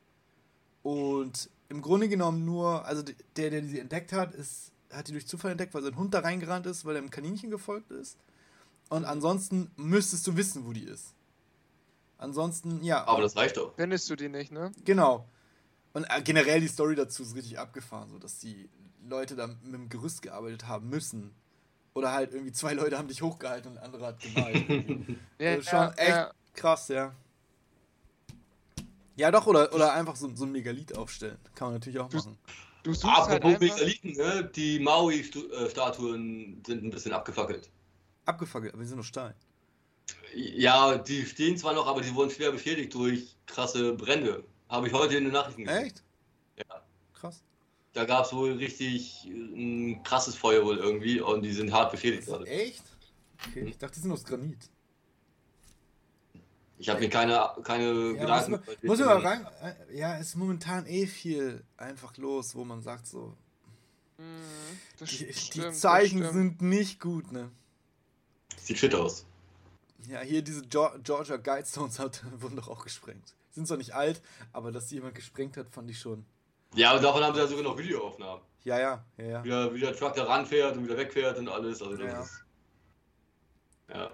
Und im Grunde genommen nur, also der, der sie entdeckt hat, ist hat die durch Zufall entdeckt, weil sein Hund da reingerannt ist, weil er einem Kaninchen gefolgt ist. Und ansonsten müsstest du wissen, wo die ist. Ansonsten, ja. Aber das reicht doch. Findest du die nicht, ne? Genau. Und äh, generell die Story dazu ist richtig abgefahren, so dass die Leute da mit dem Gerüst gearbeitet haben müssen. Oder halt irgendwie zwei Leute haben dich hochgehalten und der andere hat gemalt. ja, also schon ja, echt ja. krass, ja. Ja, doch, oder, oder einfach so, so ein Megalith aufstellen. Kann man natürlich auch machen. Du suchst Apropos halt Megaliten, ne? die Maui-Statuen sind ein bisschen abgefackelt. Abgefackelt, aber die sind noch Stahl. Ja, die stehen zwar noch, aber die wurden schwer beschädigt durch krasse Brände. Habe ich heute in den Nachrichten gesehen. Echt? Ja. Krass. Da gab es wohl richtig ein krasses Feuer wohl irgendwie und die sind hart beschädigt gerade. Echt? Okay, ich dachte, die sind aus Granit. Ich habe mir keine, keine ja, Gedanken. Muss, man, muss man rein. Äh, ja, ist momentan eh viel einfach los, wo man sagt so. Mm, die, stimmt, die, Zeichen sind nicht gut, ne? Sieht shit aus. Ja, hier diese Georgia Guidestones hat, wurden doch auch gesprengt. Sind zwar nicht alt, aber dass die jemand gesprengt hat, fand ich schon. Ja, und davon haben sie ja sogar noch Videoaufnahmen. Ja, ja, ja, ja. Wie der, wie der Truck da ranfährt und wieder wegfährt und alles. Also das ja. ist. Ja.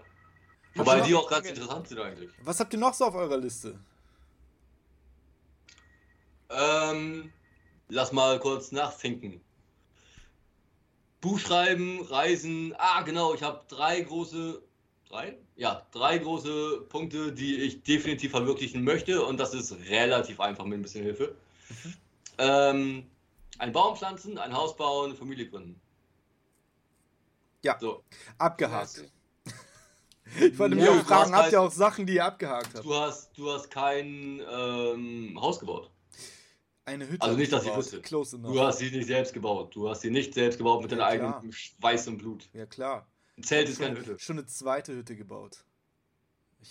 Wobei die auch ganz interessant sind eigentlich. Was habt ihr noch so auf eurer Liste? Ähm, lass mal kurz nachdenken. Buchschreiben, Reisen. Ah, genau, ich habe drei große. Drei? Ja, drei große Punkte, die ich definitiv verwirklichen möchte. Und das ist relativ einfach mit ein bisschen Hilfe. Mhm. Ähm, ein Baum pflanzen, ein Haus bauen, Familie gründen. Ja, so. abgehakt. Ich wollte ja, mich auch fragen, habt halt, ihr auch Sachen, die ihr abgehakt habt? Du hast, du hast kein ähm, Haus gebaut. eine Hütte. Also nicht, dass ich wüsste. Du hast sie nicht selbst gebaut. Du hast sie nicht selbst gebaut mit ja, deinem eigenen Schweiß und Blut. Ja, klar. Ein Zelt ist keine Hütte. Schon eine zweite Hütte gebaut.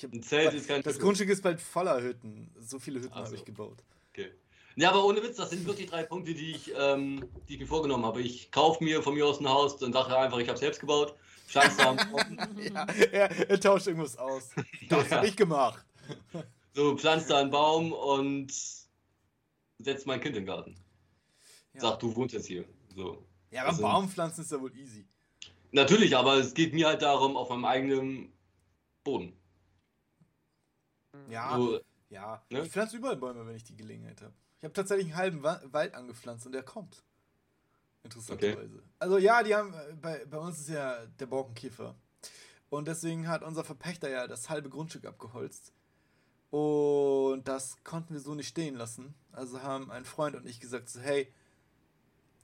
Hab, ein Zelt ist keine Das Hütte. Grundstück ist bald voller Hütten. So viele Hütten habe ich gebaut. Okay. Ja, aber ohne Witz, das sind wirklich drei Punkte, die ich, ähm, die ich mir vorgenommen habe. Ich kaufe mir von mir aus ein Haus und sage einfach, ich habe selbst gebaut. Pflanze da ja, er, er, tauscht irgendwas aus. Das ja. habe ich gemacht. So, pflanzt da einen Baum und setzt mein Kind in den Garten. Ja. Sag, du wohnst jetzt hier. So. Ja, aber also, Baumpflanzen ist ja wohl easy. Natürlich, aber es geht mir halt darum, auf meinem eigenen Boden. Ja, so, ja. Ne? Ich pflanze überall Bäume, wenn ich die Gelegenheit habe. Ich habe tatsächlich einen halben Wald angepflanzt und der kommt. Interessanterweise. Okay. Also ja, die haben, äh, bei, bei uns ist ja der Borkenkäfer. Und deswegen hat unser Verpächter ja das halbe Grundstück abgeholzt. Und das konnten wir so nicht stehen lassen. Also haben ein Freund und ich gesagt, so, hey,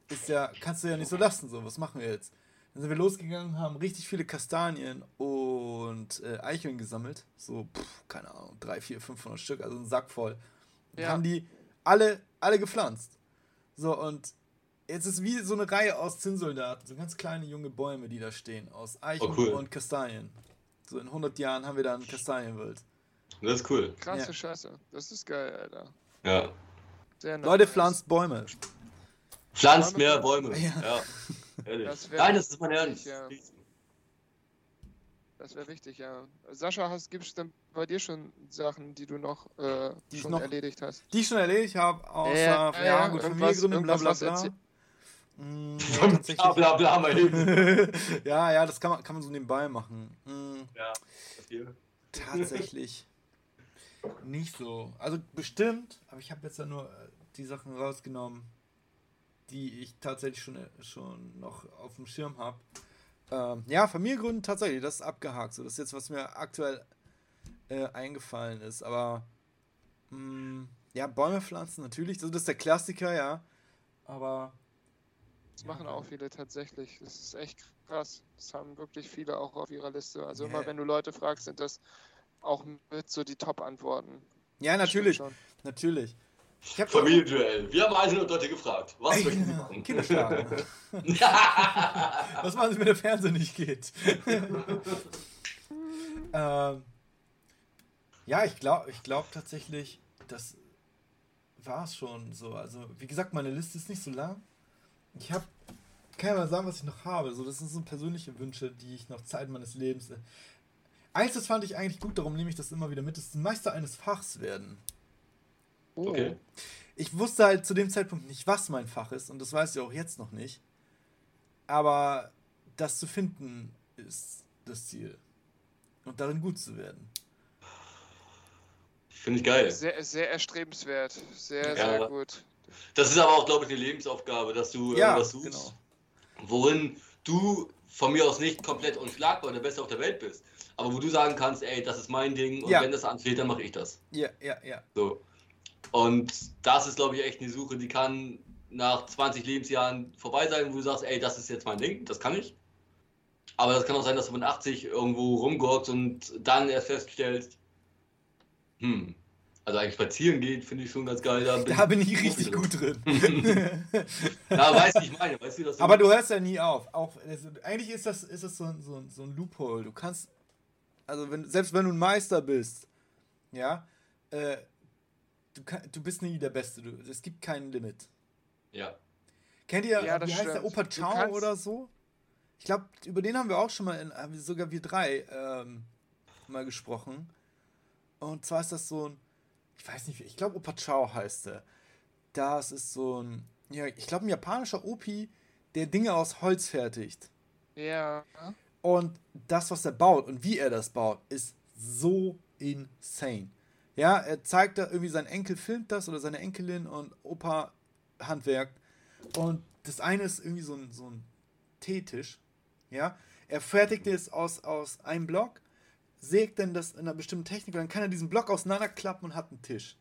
ist ja, kannst du ja nicht so lassen, so, was machen wir jetzt? Dann sind wir losgegangen, haben richtig viele Kastanien und äh, Eicheln gesammelt. So, pff, keine Ahnung, 3, 4, 500 Stück, also ein Sack voll. Und ja. haben die alle, alle gepflanzt. So, und jetzt ist wie so eine Reihe aus Zinnsoldaten, so ganz kleine junge Bäume, die da stehen, aus Eichen oh, cool. und Kastanien. So in 100 Jahren haben wir da einen Kastanienwald. Das ist cool. Krasse ja. Scheiße. Das ist geil, Alter. Ja. Sehr Leute, pflanzt Bäume. Pflanzt mehr Bäume. Ja. ja. Das Nein, das ist mein Ernst. Ja. Das wäre wichtig, ja. Sascha, gibt es denn bei dir schon Sachen, die du noch, äh, die schon noch, erledigt hast? Die ich schon erledigt habe, außer äh, ja, ja, gut, Familiengründen, bla bla bla. Mm, ja, bla bla mal hin. ja, ja, das kann man, kann man so nebenbei machen. Mm, ja. Tatsächlich nicht so. Also bestimmt, aber ich habe jetzt ja nur äh, die Sachen rausgenommen, die ich tatsächlich schon, äh, schon noch auf dem Schirm habe. Ähm, ja, Familiengründen tatsächlich, das ist abgehakt. So, das ist jetzt, was mir aktuell äh, eingefallen ist. Aber mh, mm, ja, Bäume pflanzen natürlich, das ist der Klassiker, ja. Aber. Das machen auch viele tatsächlich. Das ist echt krass. Das haben wirklich viele auch auf ihrer Liste. Also yeah. immer wenn du Leute fragst, sind das auch mit so die Top-Antworten. Ja, natürlich. Natürlich. Familienduell. Wir haben und Leute gefragt. Was möchten Sie machen? Kinderschlagen. Was machen Sie, wenn der Fernseher nicht geht? ähm, ja, ich glaube ich glaub tatsächlich, das war es schon so. Also, wie gesagt, meine Liste ist nicht so lang. Ich habe, kann ja mal sagen, was ich noch habe. So, das sind so persönliche Wünsche, die ich noch Zeit meines Lebens. Äh, eins, das fand ich eigentlich gut, darum nehme ich das immer wieder mit, das ist Meister eines Fachs werden. Oh. Okay. Ich wusste halt zu dem Zeitpunkt nicht, was mein Fach ist und das weiß ich auch jetzt noch nicht. Aber das zu finden ist das Ziel. Und darin gut zu werden. Finde ich geil. Sehr, sehr erstrebenswert. Sehr, ja. sehr gut. Das ist aber auch, glaube ich, eine Lebensaufgabe, dass du ja, irgendwas suchst, genau. worin du von mir aus nicht komplett unschlagbar und der Beste auf der Welt bist. Aber wo du sagen kannst, ey, das ist mein Ding und ja. wenn das ansteht, dann mache ich das. Ja, ja, ja. So. Und das ist, glaube ich, echt eine Suche, die kann nach 20 Lebensjahren vorbei sein, wo du sagst, ey, das ist jetzt mein Ding, das kann ich. Aber das kann auch sein, dass du mit 80 irgendwo rumgurkst und dann erst feststellst, hm, also eigentlich spazieren geht, finde ich schon ganz geil. Da bin, da bin ich richtig gut drin. ja, weiß ich meine, weißt du das? Aber du hörst ja nie auf. Auch, also, eigentlich ist das, ist das so, ein, so, so ein Loophole. Du kannst, also wenn, selbst wenn du ein Meister bist, ja, äh, du, kann, du bist nie der Beste. Du, es gibt kein Limit. Ja. Kennt ihr, ja, wie heißt stimmt. der Opa Chow oder so? Ich glaube, über den haben wir auch schon mal, in, sogar wir drei, ähm, mal gesprochen. Und zwar ist das so ein, ich weiß nicht, ich glaube Opa Chow heißt er. Das ist so ein, ja, ich glaube ein japanischer Opi, der Dinge aus Holz fertigt. Ja. Und das, was er baut und wie er das baut, ist so insane. Ja, er zeigt da irgendwie, sein Enkel filmt das oder seine Enkelin und Opa handwerkt. Und das eine ist irgendwie so ein, so ein Teetisch. Ja, er fertigt es aus, aus einem Block, sägt dann das in einer bestimmten Technik und dann kann er diesen Block auseinanderklappen und hat einen Tisch.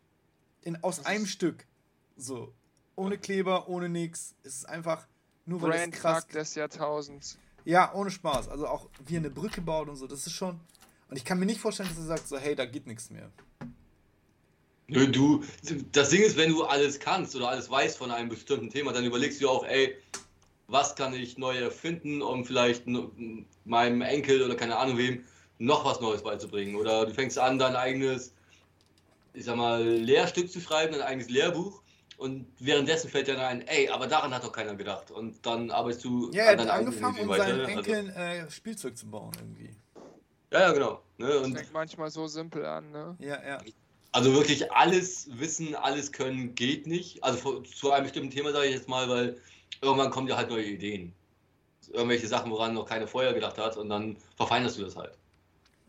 In, aus das einem Stück. So. Ohne Kleber, ohne nix. Es ist einfach nur weil Brand es krass des Jahrtausends. Ja, ohne Spaß. Also auch wie er eine Brücke baut und so. Das ist schon. Und ich kann mir nicht vorstellen, dass er sagt so, hey, da geht nichts mehr. Nö, du, das Ding ist, wenn du alles kannst oder alles weißt von einem bestimmten Thema, dann überlegst du auch, ey, was kann ich neu erfinden, um vielleicht meinem Enkel oder keine Ahnung wem noch was Neues beizubringen. Oder du fängst an, dein eigenes, ich sag mal, Lehrstück zu schreiben, dein eigenes Lehrbuch. Und währenddessen fällt dir dann ein, ey, aber daran hat doch keiner gedacht. Und dann arbeitest du ja, an deiner angefangen, um seinen also Enkeln äh, Spielzeug zu bauen irgendwie. Ja, ja, genau. Ne? Und fängt manchmal so simpel an, ne? Ja, ja. Also wirklich alles wissen, alles können geht nicht. Also zu einem bestimmten Thema sage ich jetzt mal, weil irgendwann kommen dir halt neue Ideen. Irgendwelche Sachen, woran noch keine vorher gedacht hat und dann verfeinerst du das halt.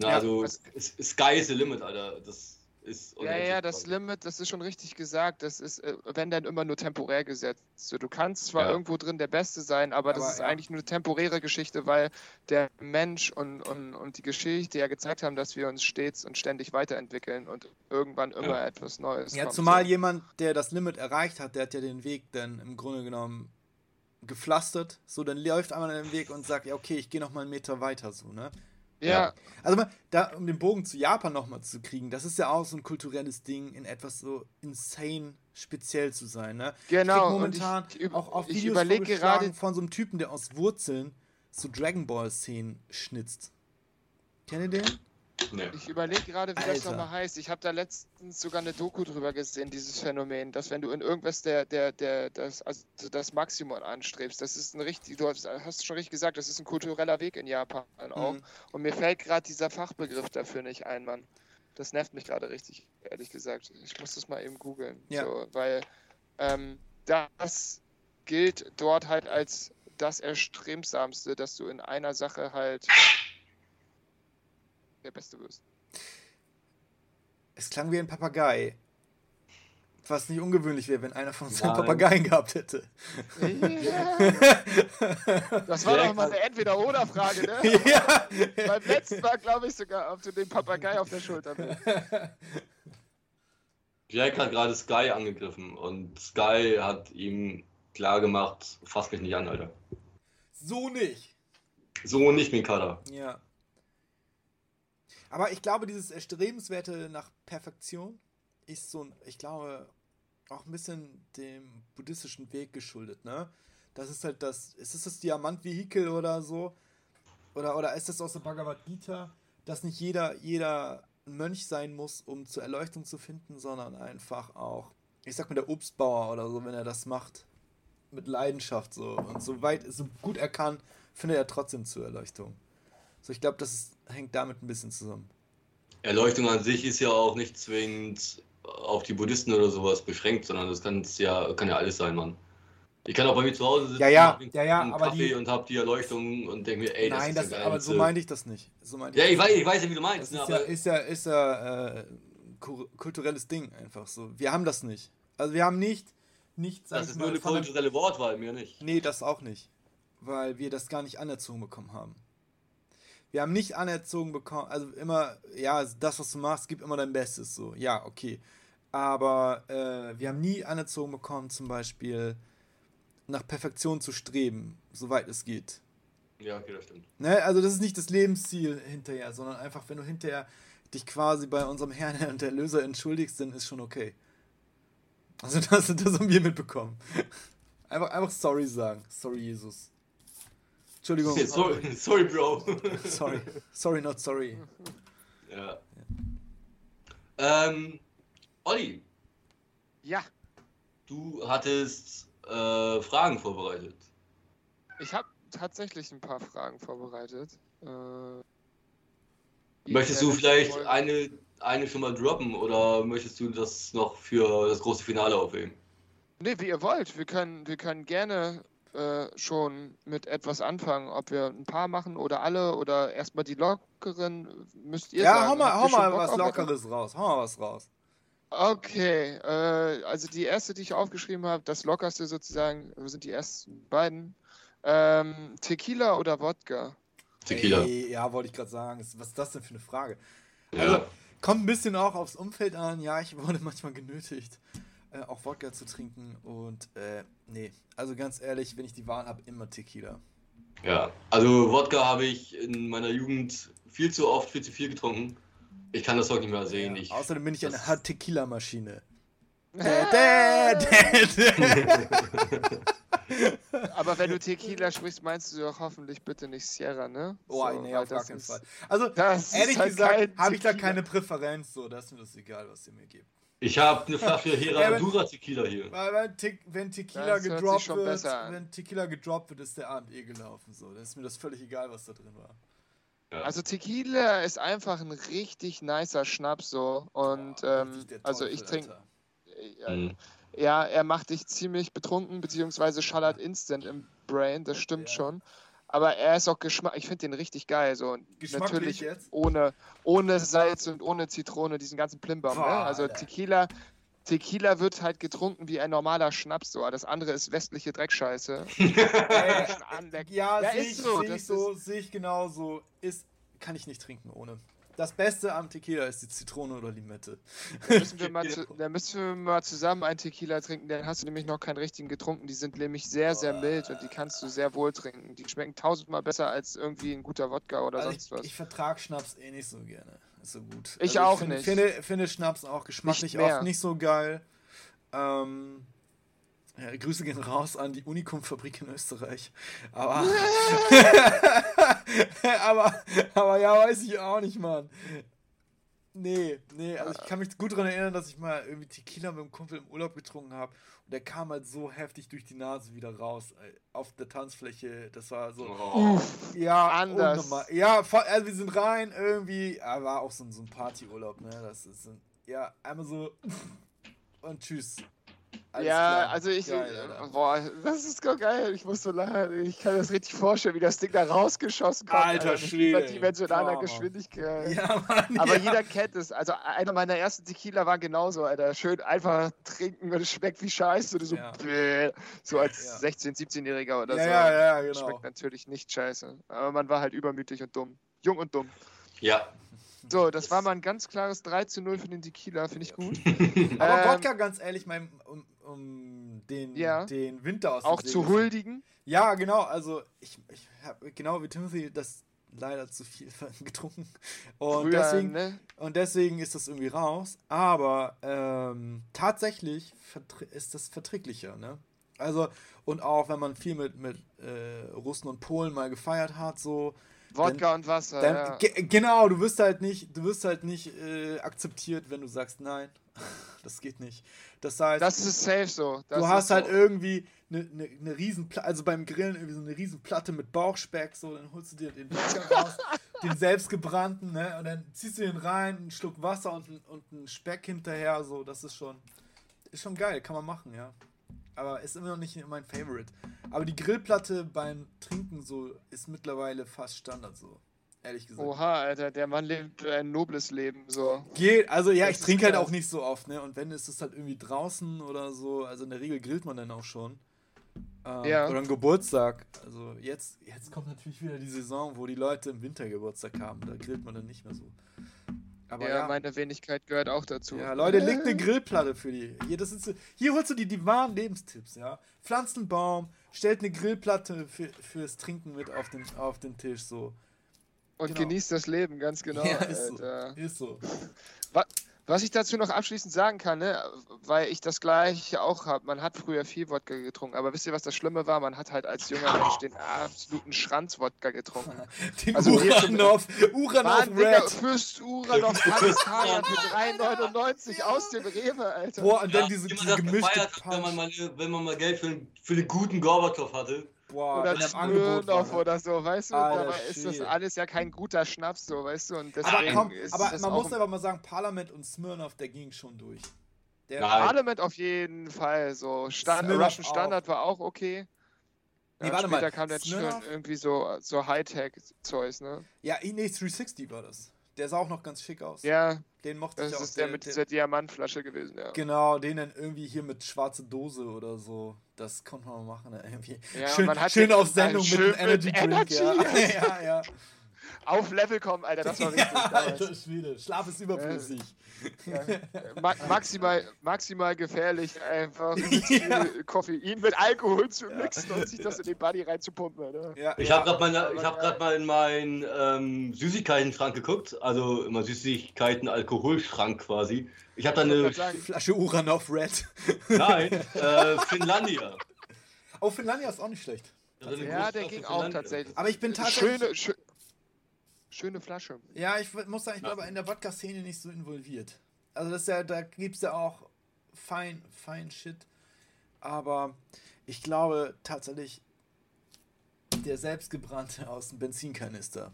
Na, ja, also Sky is the limit, Alter. Das ist ja, ja, das Limit, das ist schon richtig gesagt. Das ist, äh, wenn dann immer nur temporär gesetzt. So, du kannst zwar ja. irgendwo drin der Beste sein, aber, aber das ist ja. eigentlich nur eine temporäre Geschichte, weil der Mensch und, und, und die Geschichte ja gezeigt haben, dass wir uns stets und ständig weiterentwickeln und irgendwann immer ja. etwas Neues. Ja, kommt. zumal jemand, der das Limit erreicht hat, der hat ja den Weg dann im Grunde genommen gepflastert. So, dann läuft einmal den Weg und sagt, ja, okay, ich gehe noch mal einen Meter weiter, so, ne? Ja. Also da, um den Bogen zu Japan nochmal zu kriegen, das ist ja auch so ein kulturelles Ding, in etwas so insane speziell zu sein. Ne? Genau. Ich momentan ich, ich, auch auf Videos ich überlege gerade von so einem Typen, der aus Wurzeln so Dragon Ball Szenen schnitzt. Kennt ihr den? Nee. Ich überlege gerade, wie Alter. das nochmal heißt. Ich habe da letztens sogar eine Doku drüber gesehen, dieses Phänomen, dass wenn du in irgendwas der, der, der, das, also das Maximum anstrebst, das ist ein richtig, du hast, hast schon richtig gesagt, das ist ein kultureller Weg in Japan auch. Mhm. Und mir fällt gerade dieser Fachbegriff dafür nicht ein, Mann. Das nervt mich gerade richtig, ehrlich gesagt. Ich muss das mal eben googeln. Ja. So, weil ähm, das gilt dort halt als das Erstrebsamste, dass du in einer Sache halt der Beste wirst. Es klang wie ein Papagei. Was nicht ungewöhnlich wäre, wenn einer von uns einen Papageien gehabt hätte. Ja. Das war doch mal eine Entweder-Oder-Frage, ne? Ja. Beim letzten Mal glaube ich sogar, ob du den Papagei auf der Schulter bist. Jack hat gerade Sky angegriffen und Sky hat ihm klar gemacht, fass mich nicht an, Alter. So nicht. So nicht, Mikada. Ja. Aber ich glaube, dieses Erstrebenswerte nach Perfektion ist so ich glaube, auch ein bisschen dem buddhistischen Weg geschuldet, ne? Das ist halt das, ist es das Diamantvehikel oder so? Oder, oder ist das aus der Bhagavad Gita, dass nicht jeder, jeder Mönch sein muss, um zur Erleuchtung zu finden, sondern einfach auch, ich sag mal, der Obstbauer oder so, wenn er das macht, mit Leidenschaft so und so weit, so gut er kann, findet er trotzdem zur Erleuchtung. So, ich glaube, das ist hängt damit ein bisschen zusammen. Erleuchtung an sich ist ja auch nicht zwingend auf die Buddhisten oder sowas beschränkt, sondern das kann ja, kann ja alles sein, Mann. Ich kann auch bei mir zu Hause sitzen, ja, ja, ja, ja, einen Kaffee die, und hab die Erleuchtung und denke mir, ey, das nein, ist das, aber so meinte ich das nicht. So ja, ich, weiß, ich weiß ja, wie du meinst. Das ne, ist, ja, ist ja, ist ja äh, kulturelles Ding einfach so. Wir haben das nicht. Also wir haben nicht, nicht Das ist nur eine kulturelle Wortwahl, mir nicht. Nee, das auch nicht. Weil wir das gar nicht anerzogen bekommen haben. Wir haben nicht anerzogen bekommen, also immer, ja, das, was du machst, gib immer dein Bestes, so, ja, okay. Aber äh, wir haben nie anerzogen bekommen, zum Beispiel nach Perfektion zu streben, soweit es geht. Ja, okay, das stimmt. Ne? Also das ist nicht das Lebensziel hinterher, sondern einfach, wenn du hinterher dich quasi bei unserem Herrn und Erlöser entschuldigst, dann ist schon okay. Also das, das haben wir mitbekommen. Einfach, einfach sorry sagen. Sorry, Jesus. Entschuldigung. sorry, sorry, Bro. sorry. Sorry, not sorry. Ja. Ähm, Olli. Ja. Du hattest äh, Fragen vorbereitet. Ich habe tatsächlich ein paar Fragen vorbereitet. Äh, möchtest du vielleicht eine, eine schon mal droppen oder möchtest du das noch für das große Finale aufheben? Ne, wie ihr wollt. Wir können, wir können gerne äh, schon mit etwas anfangen. Ob wir ein paar machen oder alle oder erstmal die lockeren, müsst ihr ja, sagen. Ja, hau mal, hau mal was Lockeres raus. Hau mal was raus. Okay, äh, also die erste, die ich aufgeschrieben habe, das lockerste sozusagen, sind die ersten beiden. Ähm, Tequila oder Wodka? Tequila. Ey, ja, wollte ich gerade sagen. Was ist das denn für eine Frage? Ja. Also, kommt ein bisschen auch aufs Umfeld an. Ja, ich wurde manchmal genötigt äh, auch Wodka zu trinken. Und äh, nee, also ganz ehrlich, wenn ich die Wahl habe, immer Tequila. Ja, also Wodka habe ich in meiner Jugend viel zu oft, viel zu viel getrunken. Ich kann das heute nicht mehr sehen. Ja, außerdem bin ich eine Tequila-Maschine. Aber wenn du Tequila sprichst, meinst du doch hoffentlich bitte nicht Sierra, ne? Oh, so, nee, auf gar keinen Fall. Also, ehrlich halt gesagt, habe ich da keine Präferenz, so, das ist mir das egal, was ihr mir gebt. Ich habe eine Flasche Herradura Tequila hier. Weil wenn, wenn Tequila gedroppt wird, wenn Tequila gedroppt wird, ist der Abend eh gelaufen. So, dann ist mir das völlig egal, was da drin war. Ja. Also Tequila ist einfach ein richtig nicer Schnaps so und ja, ähm, also ich trinke äh, mhm. ja, er macht dich ziemlich betrunken beziehungsweise schallert instant im Brain, das stimmt ja. schon. Aber er ist auch Geschmack, ich finde den richtig geil. So. Natürlich jetzt? Ohne, ohne Salz und ohne Zitrone, diesen ganzen Plimbam. Ne? Also Tequila, Tequila wird halt getrunken wie ein normaler Schnaps. So. Das andere ist westliche Dreckscheiße. ja, ja sehe ich, so, seh ich so, sehe ich genauso. Ist, kann ich nicht trinken ohne. Das Beste am Tequila ist die Zitrone oder Limette. Da müssen, wir mal zu, da müssen wir mal zusammen einen Tequila trinken, dann hast du nämlich noch keinen richtigen getrunken. Die sind nämlich sehr, sehr mild und die kannst du sehr wohl trinken. Die schmecken tausendmal besser als irgendwie ein guter Wodka oder also sonst ich, was. Ich vertrag Schnaps eh nicht so gerne. Ist so gut. Ich also auch ich find, nicht. Finde, finde Schnaps auch geschmacklich oft nicht so geil. Ähm, ja, Grüße gehen raus an die Unikum-Fabrik in Österreich. Aber, aber, aber ja, weiß ich auch nicht, Mann. Nee, nee, also ich kann mich gut daran erinnern, dass ich mal irgendwie Tequila mit einem Kumpel im Urlaub getrunken habe und der kam halt so heftig durch die Nase wieder raus ey, auf der Tanzfläche. Das war so. Oh, ja, anders. Unnormal. Ja, also wir sind rein irgendwie. War auch so, so ein Partyurlaub, ne? Das ist ein, ja einmal so und tschüss. Alles ja, klar. also ich, geil, boah, das ist so geil. Ich muss so lachen. Ich kann das richtig vorstellen, wie das Ding da rausgeschossen kommt. Alter Schwede. Mit dimensionaler Geschwindigkeit. Ja, Mann, Aber ja. jeder kennt es. Also einer meiner ersten Tequila war genauso, Alter. Schön einfach trinken und es schmeckt wie Scheiße. Oder so, ja. so als ja. 16-, 17-Jähriger oder ja, so. Ja, ja, genau. Schmeckt natürlich nicht scheiße. Aber man war halt übermütig und dumm. Jung und dumm. Ja, so, das war mal ein ganz klares 3 zu 0 für den Tequila, finde ich gut. Aber ähm, Wodka, ganz ehrlich, mein, um, den, ja, den Winter aus Auch zu huldigen? Ja, genau. Also, ich, ich habe genau wie Timothy das leider zu viel getrunken. Und, Früher, deswegen, ne? und deswegen ist das irgendwie raus. Aber ähm, tatsächlich ist das verträglicher, ne? Also, und auch wenn man viel mit, mit äh, Russen und Polen mal gefeiert hat, so, Wodka dann, und Wasser. Dann, ja. ge genau, du wirst halt nicht, du wirst halt nicht äh, akzeptiert, wenn du sagst, nein, das geht nicht. Das heißt, das ist safe so. Das du hast halt so. irgendwie eine, eine, eine riesen, also beim Grillen irgendwie so eine riesen Platte mit Bauchspeck, so, dann holst du dir den raus, den selbstgebrannten, ne, und dann ziehst du den rein, einen Schluck Wasser und, und einen Speck hinterher, so, das ist schon, ist schon geil, kann man machen, ja aber ist immer noch nicht mein Favorite. Aber die Grillplatte beim Trinken so ist mittlerweile fast Standard so. Ehrlich gesagt. Oha, Alter, der Mann lebt ein nobles Leben, so. Geht, also ja, das ich trinke halt auch nicht so oft, ne? Und wenn, ist es halt irgendwie draußen oder so. Also in der Regel grillt man dann auch schon. Ähm, ja. Oder ein Geburtstag. Also jetzt, jetzt kommt natürlich wieder die Saison, wo die Leute im Winter Geburtstag haben. Da grillt man dann nicht mehr so. Aber ja, ja, meine Wenigkeit gehört auch dazu. Ja, Leute, legt eine Grillplatte für die. Hier, das ist, hier holst du die, die wahren Lebenstipps, ja. Pflanzt einen Baum, stellt eine Grillplatte für, fürs Trinken mit auf den, auf den Tisch, so. Und genau. genießt das Leben, ganz genau. Ja, ist so. Ist so. Was, was ich dazu noch abschließend sagen kann, ne, weil ich das gleiche auch habe, man hat früher viel Wodka getrunken, aber wisst ihr, was das Schlimme war? Man hat halt als junger Mensch den absoluten Schranz-Wodka getrunken. Den also Uranov, Uranov Red. Fürst Uranov Kaliskaya für 3,99 aus dem Rewe, Alter. Boah, und dann ja, diese, diese gemischte wenn man, mal, wenn man mal Geld für, für einen guten Gorbatschow hatte. Boah, oder Smirnoff oder so, weißt du? Alter, dabei ist das alles ja kein guter Schnaps, so, weißt du? Und aber komm, aber man muss aber mal sagen, Parlament und Smirnoff, der ging schon durch. Der Parlament auf jeden Fall, so. Stand Russian Standard war auch okay. Nee, ja, warte später mal. kam dann schon irgendwie so, so Hightech-Zeugs, ne? Ja, nee, 360 war das. Der sah auch noch ganz schick aus. Ja. Den mochte ich auch. Das ist der, der mit dieser Diamantflasche gewesen, ja. Genau, den dann irgendwie hier mit schwarze Dose oder so. Das konnte man machen, irgendwie. Ja, schön man hat schön auf Sendung mit einem Energy Drink, Energy. Ja. ja, ja. Auf Level kommen, Alter, das war richtig. Ja, Alter Schwede, Schlaf ist überflüssig. Ja. Ma maximal, maximal gefährlich, einfach ja. Koffein mit Alkohol zu mixen und sich das in den Body reinzupumpen. Alter. Ja, ich habe gerade hab mal in meinen ähm, Süßigkeiten-Schrank geguckt, also immer Süßigkeiten-Alkoholschrank quasi. Ich habe da eine Flasche Uranov Red. Nein, äh, Finlandia. Oh, Finlandia ist auch nicht schlecht. Ja, der ging auch tatsächlich. Aber ich bin tatsächlich. Schöne, schö schöne Flasche. Ja, ich muss sagen, ich bin aber in der Wodka-Szene nicht so involviert. Also das ist ja, da gibt es ja auch fein, fein Shit. Aber ich glaube tatsächlich, der selbstgebrannte aus dem Benzinkanister.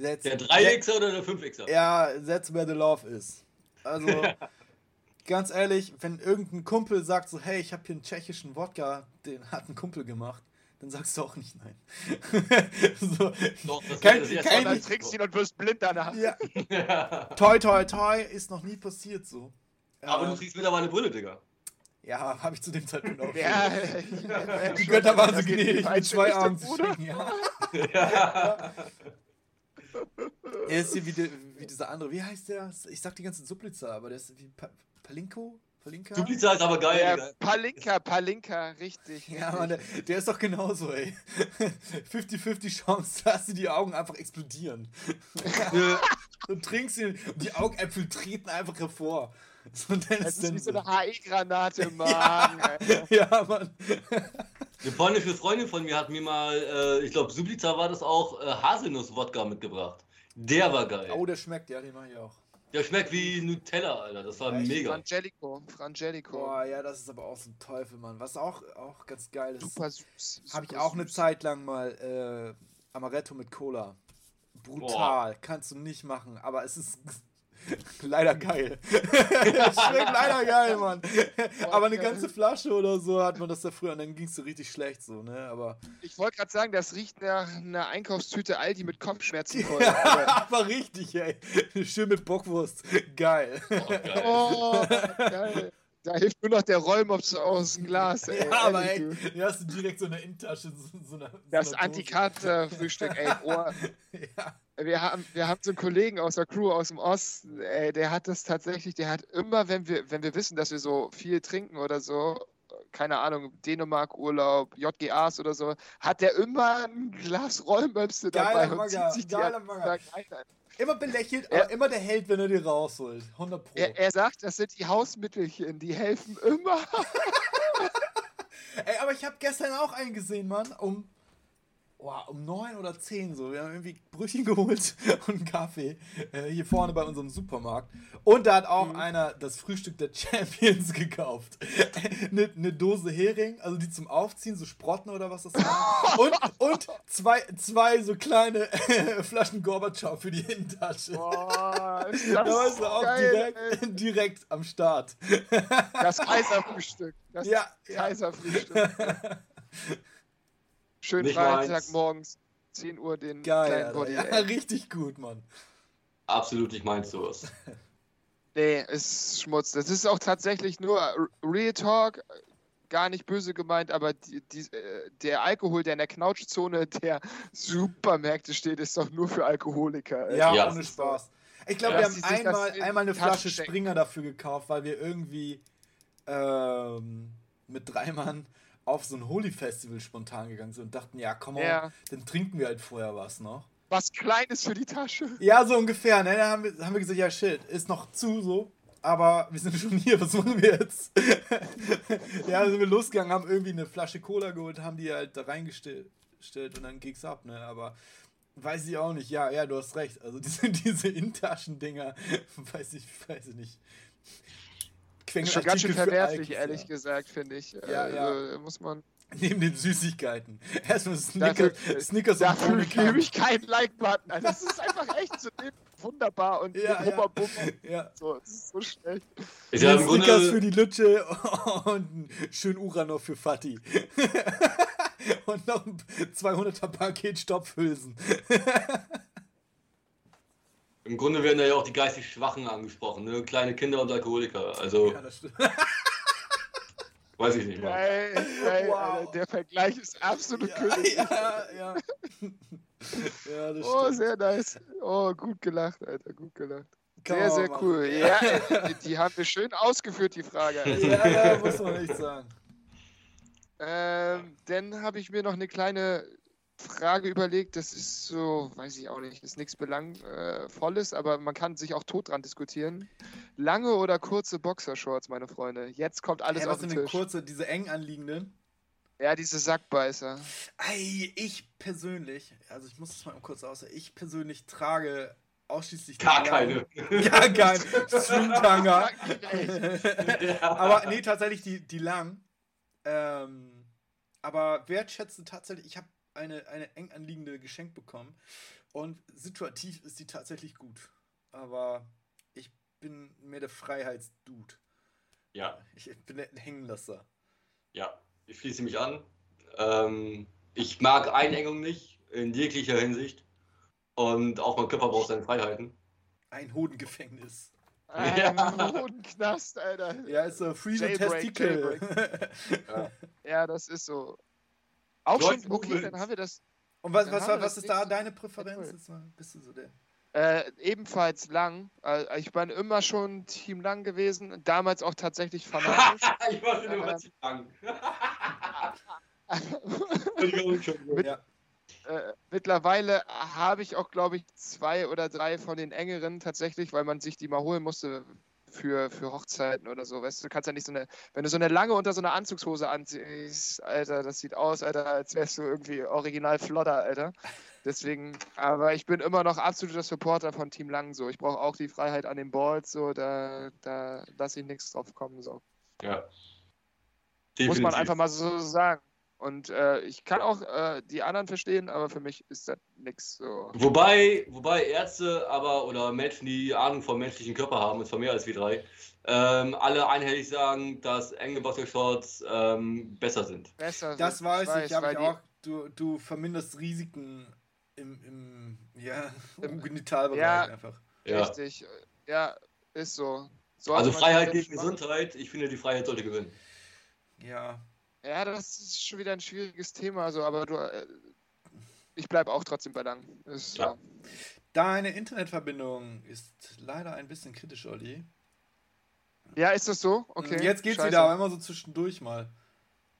That's, der 3Xer oder der 5Xer? Ja, that's where the love is. Also, ganz ehrlich, wenn irgendein Kumpel sagt so, hey, ich habe hier einen tschechischen Wodka, den hat ein Kumpel gemacht, dann sagst du auch nicht nein. so, Doch, das kein, das kein, kein, dann trinkst ihn und wirst blind danach. Ja. toi, toi, toi, ist noch nie passiert so. Aber äh, du kriegst mittlerweile Brille, Digga. Ja, habe ich zu dem Zeitpunkt auch. Ja, die Götter waren so gnädig mit zwei Armen zu schicken, ja. ja. Er ist hier wie, die, wie dieser andere, wie heißt der? Ich sag die ganze Sublitzer, aber der ist wie pa Palinko? Palinka? Sublitzer ist aber geil. Ja, Palinka, Palinka, richtig. Ja, Mann, der, der, ist doch genauso, ey. 50-50 Chance, dass die Augen einfach explodieren. und trinkst ihn und die Augäpfel treten einfach hervor. So, das ist wie so eine HE-Granate im Magen. ja, ja, Mann. Eine polnische Freundin von mir hat mir mal, äh, ich glaube, Sublica war das auch, äh, Haselnuss-Wodka mitgebracht. Der war geil. Oh, der schmeckt, ja, den mache ich auch. Der schmeckt wie Nutella, Alter. Das war ja, mega. Frangelico. Frangelico. Boah, ja, das ist aber auch so ein Teufel, Mann. Was auch, auch ganz geil ist. Super süß. Habe ich auch süß. eine Zeit lang mal äh, Amaretto mit Cola. Brutal. Boah. Kannst du nicht machen, aber es ist leider geil. das schmeckt leider geil, Mann. Aber eine ganze Flasche oder so hat man das ja früher und dann ging es so richtig schlecht so, ne? Aber ich wollte gerade sagen, das riecht nach einer Einkaufstüte Aldi mit Kopfschmerzen voll. Ja, aber richtig, ey. Schön mit Bockwurst. Geil. Oh, geil. Oh, geil. Da hilft nur noch der Rollmops aus dem Glas, ey. Ja, aber ey, du hast du direkt so eine Innentasche, so, so eine, Das so Antikat-Frühstück, ey. Oh. ja wir haben, wir haben so einen Kollegen aus der Crew aus dem Osten, ey, der hat das tatsächlich, der hat immer, wenn wir, wenn wir wissen, dass wir so viel trinken oder so, keine Ahnung, Dänemark-Urlaub, JGAs oder so, hat der immer ein Glas Rollmöpse dabei zieht sich die halt Immer belächelt, aber er, immer der Held, wenn er die rausholt. 100 Pro. Er, er sagt, das sind die Hausmittelchen, die helfen immer. Ey, aber ich habe gestern auch einen gesehen, Mann, um oh, um neun oder zehn so. Wir haben irgendwie Brötchen geholt und einen Kaffee äh, hier vorne bei unserem Supermarkt. Und da hat auch mhm. einer das Frühstück der Champions gekauft. Eine ne Dose Hering, also die zum Aufziehen, so Sprotten oder was das war. Und, und zwei, zwei so kleine Flaschen Gorbatschow für die Innentasche. Boah, das da warst du auch geil, direkt, direkt am Start. Das Kaiserfrühstück. Das ja, Kaiserfrühstück. Ja. Schön Freitagmorgens, 10 Uhr den Geil, kleinen Body. Ja, richtig gut, Mann. Absolut nicht meins sowas. nee, ist Schmutz. Das ist auch tatsächlich nur Real Talk, gar nicht böse gemeint, aber die, die, äh, der Alkohol, der in der Knautschzone der Supermärkte steht, ist doch nur für Alkoholiker. Ja, ja. ohne Spaß. Ich glaube, ja, wir haben einmal, einmal eine Flasche Springer dafür gekauft, weil wir irgendwie ähm, mit drei Mann auf so ein Holy-Festival spontan gegangen sind und dachten, ja, komm mal, ja. dann trinken wir halt vorher was noch. Was Kleines für die Tasche. Ja, so ungefähr. Ne? Dann haben wir, haben wir gesagt, ja, shit, ist noch zu so. Aber wir sind schon hier, was machen wir jetzt? ja, dann sind wir losgegangen, haben irgendwie eine Flasche Cola geholt, haben die halt da reingestellt und dann ging's ab, ne? Aber weiß ich auch nicht. Ja, ja, du hast recht. Also diese, diese Intaschendinger, weiß ich, weiß ich nicht. Quengel schon ganz schön verwerflich, ehrlich ja. gesagt, finde ich. Ja, also, ja. Muss man. Neben den Süßigkeiten. Erstmal Snickers, dafür, Snickers dafür und gebe ich keinen Like-Button. Also das ist einfach echt so wunderbar und ja, ja. ja. So, das ist so schlecht. Ich ja, Snickers für die Lütsche und schön Uranov für Fatih. und noch ein 200er Paket Stopfhülsen. Im Grunde werden da ja auch die geistig Schwachen angesprochen, ne? Kleine Kinder und Alkoholiker. Also. Ja, das stimmt. weiß ich nicht mal. Geil, geil, wow. der Vergleich ist absolut ja, könig. Ja, ja. ja, das oh, stimmt. sehr nice. Oh, gut gelacht, Alter, gut gelacht. Sehr, sehr machen. cool. Ja, die haben wir schön ausgeführt, die Frage. Alter. Ja, ja, muss man nicht sagen. Ähm, dann habe ich mir noch eine kleine Frage überlegt. Das ist so, weiß ich auch nicht, ist nichts Belangvolles, äh, aber man kann sich auch tot dran diskutieren. Lange oder kurze Boxershorts, meine Freunde? Jetzt kommt alles hey, auf den Tisch. kurze, diese eng anliegenden? Ja, diese Sackbeißer. Ei, ich persönlich, also ich muss es mal kurz aus, ich persönlich trage ausschließlich gar keine. Gar kein Stringtanger. Aber nee, tatsächlich die, die lang. Ähm, aber wertschätzen tatsächlich, ich habe eine, eine eng anliegende geschenkt bekommen und situativ ist die tatsächlich gut. Aber ich bin mehr der Freiheitsdude. Ja. Ich bin der Hängenlasser. Ja, ich schließe mich an. Ähm, ich mag Einengung nicht, in jeglicher Hinsicht. Und auch mein Körper braucht seine Freiheiten. Ein Hodengefängnis. Ein ja. Hodenknast, Alter. Ja, ist so Freeze Testicle. ja. ja, das ist so. Auch Leute, schon, okay, dann haben wir das. Und was, was, was ist da deine Präferenz? Cool. Bist du so der? Äh, ebenfalls lang. Äh, ich bin immer schon Team Lang gewesen. Damals auch tatsächlich fanatisch. ich war schon immer ähm, Team Lang. Mit, ja. äh, mittlerweile habe ich auch, glaube ich, zwei oder drei von den engeren tatsächlich, weil man sich die mal holen musste, für, für Hochzeiten oder so. Weißt du, du kannst ja nicht so eine, wenn du so eine lange unter so einer Anzugshose anziehst, Alter, das sieht aus, Alter, als wärst du irgendwie original flotter, Alter. Deswegen, aber ich bin immer noch absoluter Supporter von Team Lang so. Ich brauche auch die Freiheit an den Balls, so, da, da lasse ich nichts drauf kommen, so. Ja. Definitiv. Muss man einfach mal so sagen. Und äh, ich kann auch äh, die anderen verstehen, aber für mich ist das nichts so. Wobei, wobei Ärzte aber oder Menschen, die Ahnung vom menschlichen Körper haben, und zwar mehr als wir drei, ähm, alle einhellig sagen, dass enge Boxershorts ähm, besser sind. Besser das sind. weiß ich, ich habe ich auch. Du, du verminderst Risiken im, im, ja, im Genitalbereich ja, einfach. Ja. Richtig. Ja, ist so. so also Freiheit gegen Gesundheit, ich finde, die Freiheit sollte gewinnen. Ja, ja, das ist schon wieder ein schwieriges Thema, so, aber du, äh, ich bleibe auch trotzdem bei lang. Ist, ja. Deine Internetverbindung ist leider ein bisschen kritisch, Olli. Ja, ist das so? Okay. Jetzt geht's Scheiße. wieder, aber immer so zwischendurch mal.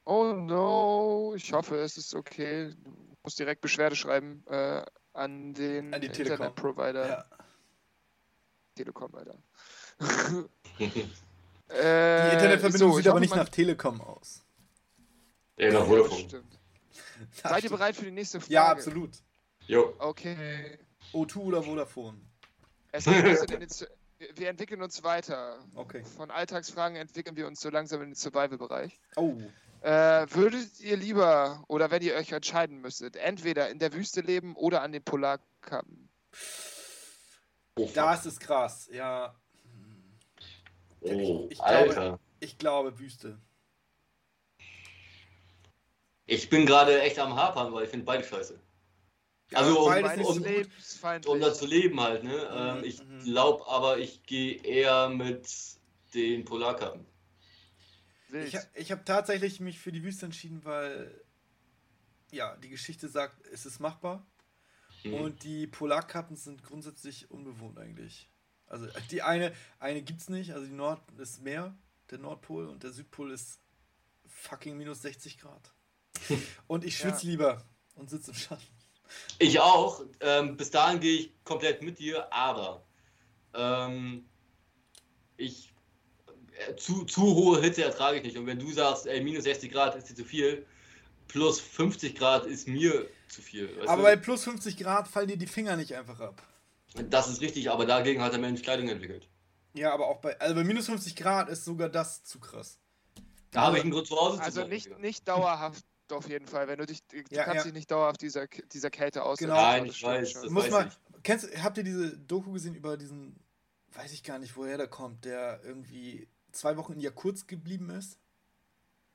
Oh no, ich hoffe, es ist okay. Du musst direkt Beschwerde schreiben äh, an den an Internetprovider. Ja. Telekom, Alter. äh, die Internetverbindung so, sieht aber nicht nach Telekom aus. Ja, nach Vodafone. Stimmt. Seid ihr bereit für die nächste Frage? Ja, absolut. Jo. Okay. O2 oder Vodafone? Es geht wir entwickeln uns weiter. Okay. Von Alltagsfragen entwickeln wir uns so langsam in den Survival-Bereich. Oh. Äh, würdet ihr lieber, oder wenn ihr euch entscheiden müsstet, entweder in der Wüste leben oder an den Polarkappen? Oh, das ist krass, ja. Oh, ich, ich Alter. Glaube, ich glaube Wüste. Ich bin gerade echt am Hapern, weil ich finde beide scheiße. Ja, also um, um, um da zu leben halt, ne? Mhm, ähm, ich mhm. glaube aber, ich gehe eher mit den Polarkappen. Ich, ich habe tatsächlich mich für die Wüste entschieden, weil ja, die Geschichte sagt, es ist machbar. Mhm. Und die Polarkappen sind grundsätzlich unbewohnt eigentlich. Also die eine, eine es nicht, also die Nord ist Meer, der Nordpol und der Südpol ist fucking minus 60 Grad. Und ich schwitze ja. lieber und sitze im Schatten. Ich auch. Ähm, bis dahin gehe ich komplett mit dir, aber ähm, ich äh, zu, zu hohe Hitze ertrage ich nicht. Und wenn du sagst, ey, minus 60 Grad ist dir zu viel, plus 50 Grad ist mir zu viel. Aber du? bei plus 50 Grad fallen dir die Finger nicht einfach ab. Das ist richtig, aber dagegen hat der Mensch Kleidung entwickelt. Ja, aber auch bei, also bei minus 50 Grad ist sogar das zu krass. Da habe ich einen Grund zu Hause Also zu nicht, nicht dauerhaft auf jeden Fall, wenn du dich, du ja, kannst ja. dich nicht dauerhaft dieser, dieser Kälte aussetzen. Genau, Nein, ich weiß. Das Muss weiß mal, ich. Kennst, habt ihr diese Doku gesehen über diesen, weiß ich gar nicht, woher der kommt, der irgendwie zwei Wochen in Jakutsk geblieben ist?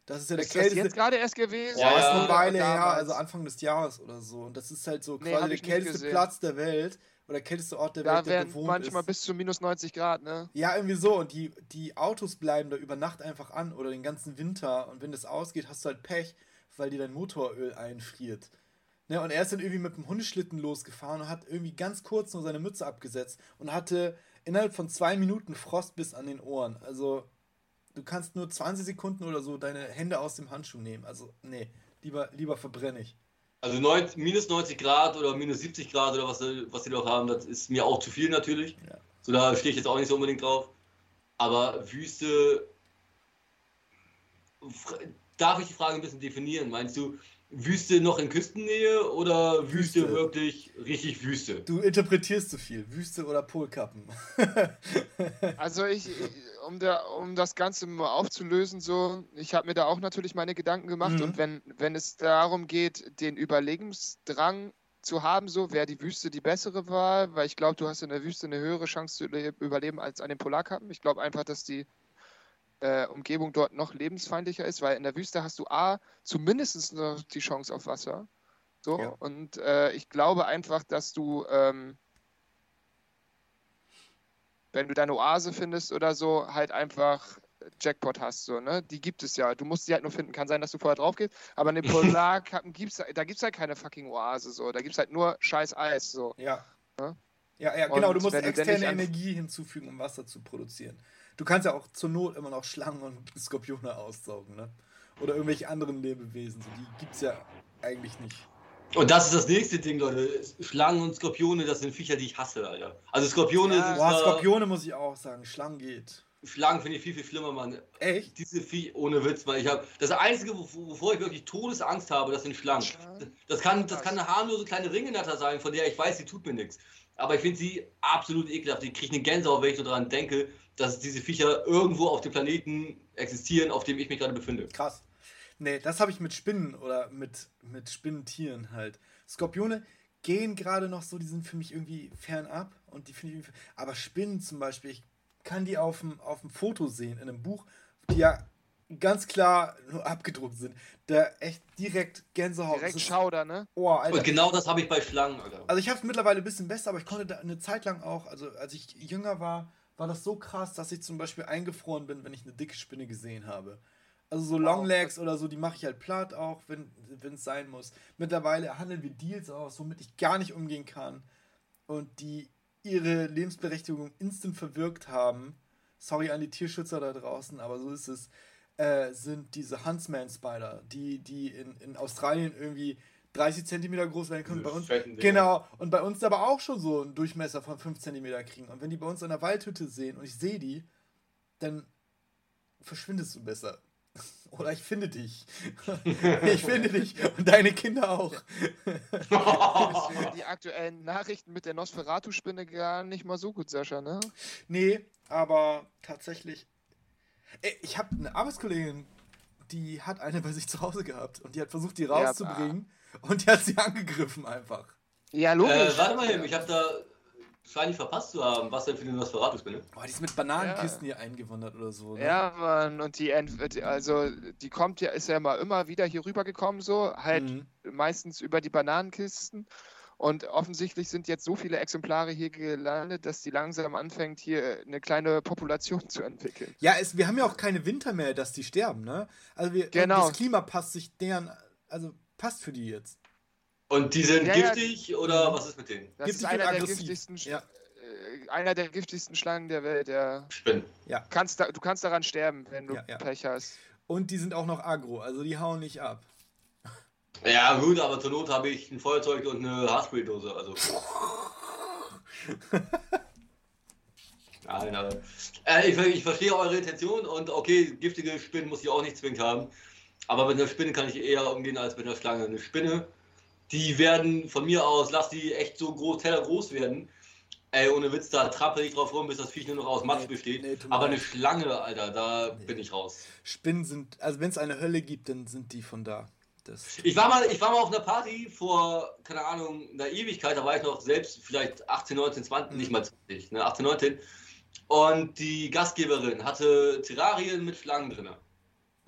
Das ist ja der ist kälteste. Das jetzt gerade erst gewesen? Ja, ja. ist eine Weile her, also Anfang des Jahres oder so. Und das ist halt so nee, quasi der kälteste Platz der Welt oder der kälteste Ort der da Welt, der bewohnt manchmal bis zu minus 90 Grad, ne? Ja, irgendwie so. Und die, die Autos bleiben da über Nacht einfach an oder den ganzen Winter. Und wenn das ausgeht, hast du halt Pech weil dir dein Motoröl einfriert. Ne, und er ist dann irgendwie mit dem Hundeschlitten losgefahren und hat irgendwie ganz kurz nur seine Mütze abgesetzt und hatte innerhalb von zwei Minuten Frost bis an den Ohren. Also, du kannst nur 20 Sekunden oder so deine Hände aus dem Handschuh nehmen. Also, nee, lieber, lieber verbrenne ich. Also 90, minus 90 Grad oder minus 70 Grad oder was, was die doch haben, das ist mir auch zu viel natürlich. Ja. So, da stehe ich jetzt auch nicht so unbedingt drauf. Aber Wüste, darf ich die Frage ein bisschen definieren? Meinst du, Wüste noch in Küstennähe oder Wüste, Wüste, wirklich richtig Wüste? Du interpretierst zu viel. Wüste oder Polkappen. also ich, um, der, um das Ganze mal aufzulösen, so, ich habe mir da auch natürlich meine Gedanken gemacht mhm. und wenn, wenn es darum geht, den Überlebensdrang zu haben, so wäre die Wüste die bessere Wahl, weil ich glaube, du hast in der Wüste eine höhere Chance zu überleben als an den Polarkappen. Ich glaube einfach, dass die äh, Umgebung dort noch lebensfeindlicher ist, weil in der Wüste hast du A, zumindest noch die Chance auf Wasser. So, ja. und äh, ich glaube einfach, dass du, ähm, wenn du deine Oase findest oder so, halt einfach Jackpot hast, so, ne? Die gibt es ja. Du musst sie halt nur finden. Kann sein, dass du vorher drauf gehst, aber in den Polarkappen gibt's da gibt's halt keine fucking Oase, so. Da gibt's halt nur scheiß Eis, so. Ja. Ne? Ja, ja, genau. Und du musst externe Energie hinzufügen, um Wasser zu produzieren. Du kannst ja auch zur Not immer noch Schlangen und Skorpione aussaugen, ne? Oder irgendwelche anderen Lebewesen. So, die gibt's ja eigentlich nicht. Und das ist das nächste Ding, Leute. Schlangen und Skorpione, das sind Viecher, die ich hasse, Alter. Also Skorpione ja, sind. Boah, Skorpione muss ich auch sagen. Schlangen geht. Schlangen finde ich viel, viel schlimmer, Mann. Echt? Diese Vieh, ohne Witz, weil ich habe. Das Einzige, wovor ich wirklich Todesangst habe, das sind Schlangen. Das kann, das kann eine harmlose kleine Ringenatter sein, von der ich weiß, sie tut mir nichts. Aber ich finde sie absolut ekelhaft. Ich kriege eine Gänsehaut, wenn ich so daran denke, dass diese Viecher irgendwo auf dem Planeten existieren, auf dem ich mich gerade befinde. Krass. Nee, das habe ich mit Spinnen oder mit, mit Spinnentieren halt. Skorpione gehen gerade noch so, die sind für mich irgendwie fernab und die finde ich Aber Spinnen zum Beispiel, ich kann die auf dem, auf dem Foto sehen, in einem Buch, die ja ganz klar nur abgedruckt sind. Da echt direkt Gänsehaut. Direkt Schauder, ne? Oh, Alter. Und genau das habe ich bei Schlangen, Alter. Also ich habe es mittlerweile ein bisschen besser, aber ich konnte da eine Zeit lang auch, also als ich jünger war, war das so krass, dass ich zum Beispiel eingefroren bin, wenn ich eine dicke Spinne gesehen habe. Also so Longlegs oder so, die mache ich halt platt auch, wenn es sein muss. Mittlerweile handeln wir Deals aus, womit ich gar nicht umgehen kann. Und die ihre Lebensberechtigung instant verwirkt haben. Sorry an die Tierschützer da draußen, aber so ist es. Äh, sind diese Huntsman-Spider, die, die in, in Australien irgendwie 30 Zentimeter groß werden können. Bei uns, genau. Und bei uns aber auch schon so einen Durchmesser von 5 Zentimeter kriegen. Und wenn die bei uns in der Waldhütte sehen und ich sehe die, dann verschwindest du besser. Oder ich finde dich. ich finde dich und deine Kinder auch. die aktuellen Nachrichten mit der Nosferatu-Spinne gar nicht mal so gut, Sascha, ne? Nee, aber tatsächlich. Ey, ich habe eine Arbeitskollegin, die hat eine bei sich zu Hause gehabt und die hat versucht, die rauszubringen. Ja, und die hat sie angegriffen einfach. Ja, logisch. Äh, warte mal, ich habe da wahrscheinlich verpasst zu haben, was denn für eine Nosferatu-Spinne. Boah, die ist mit Bananenkisten ja. hier eingewandert oder so. Ne? Ja, Mann, und die, also, die kommt ja, ist ja mal immer wieder hier rübergekommen, so, halt mhm. meistens über die Bananenkisten. Und offensichtlich sind jetzt so viele Exemplare hier gelandet, dass die langsam anfängt, hier eine kleine Population zu entwickeln. Ja, es, wir haben ja auch keine Winter mehr, dass die sterben, ne? Also wir, genau. das Klima passt sich deren, also passt für die jetzt. Und die sind ja, giftig ja. oder was ist mit denen? Das giftig ist einer der giftigsten, ja. äh, einer der giftigsten Schlangen der Welt. Der Spinnen. Ja. Kannst da, du kannst daran sterben, wenn du Pech hast. Und die sind auch noch agro, also die hauen nicht ab. Ja, gut, aber zur Not habe ich ein Feuerzeug und eine Haarspray-Dose. Also. Nein, aber. Äh, ich, ich, verstehe eure Intention und okay, giftige Spinnen muss ich auch nicht zwingend haben. Aber mit einer Spinne kann ich eher umgehen als mit einer Schlange. Eine Spinne, die werden von mir aus, lass die echt so groß, teller groß werden. Ey, ohne Witz, da trappel ich drauf rum, bis das Viech nur noch aus Matsch nee, besteht. Nee, Aber eine Schlange, Alter, da nee. bin ich raus. Spinnen sind, also wenn es eine Hölle gibt, dann sind die von da. Das ich, war mal, ich war mal auf einer Party vor, keine Ahnung, einer Ewigkeit, da war ich noch selbst vielleicht 18, 19, 20, mhm. nicht mal 20, ne, 18, 19. Und die Gastgeberin hatte Terrarien mit Schlangen drin.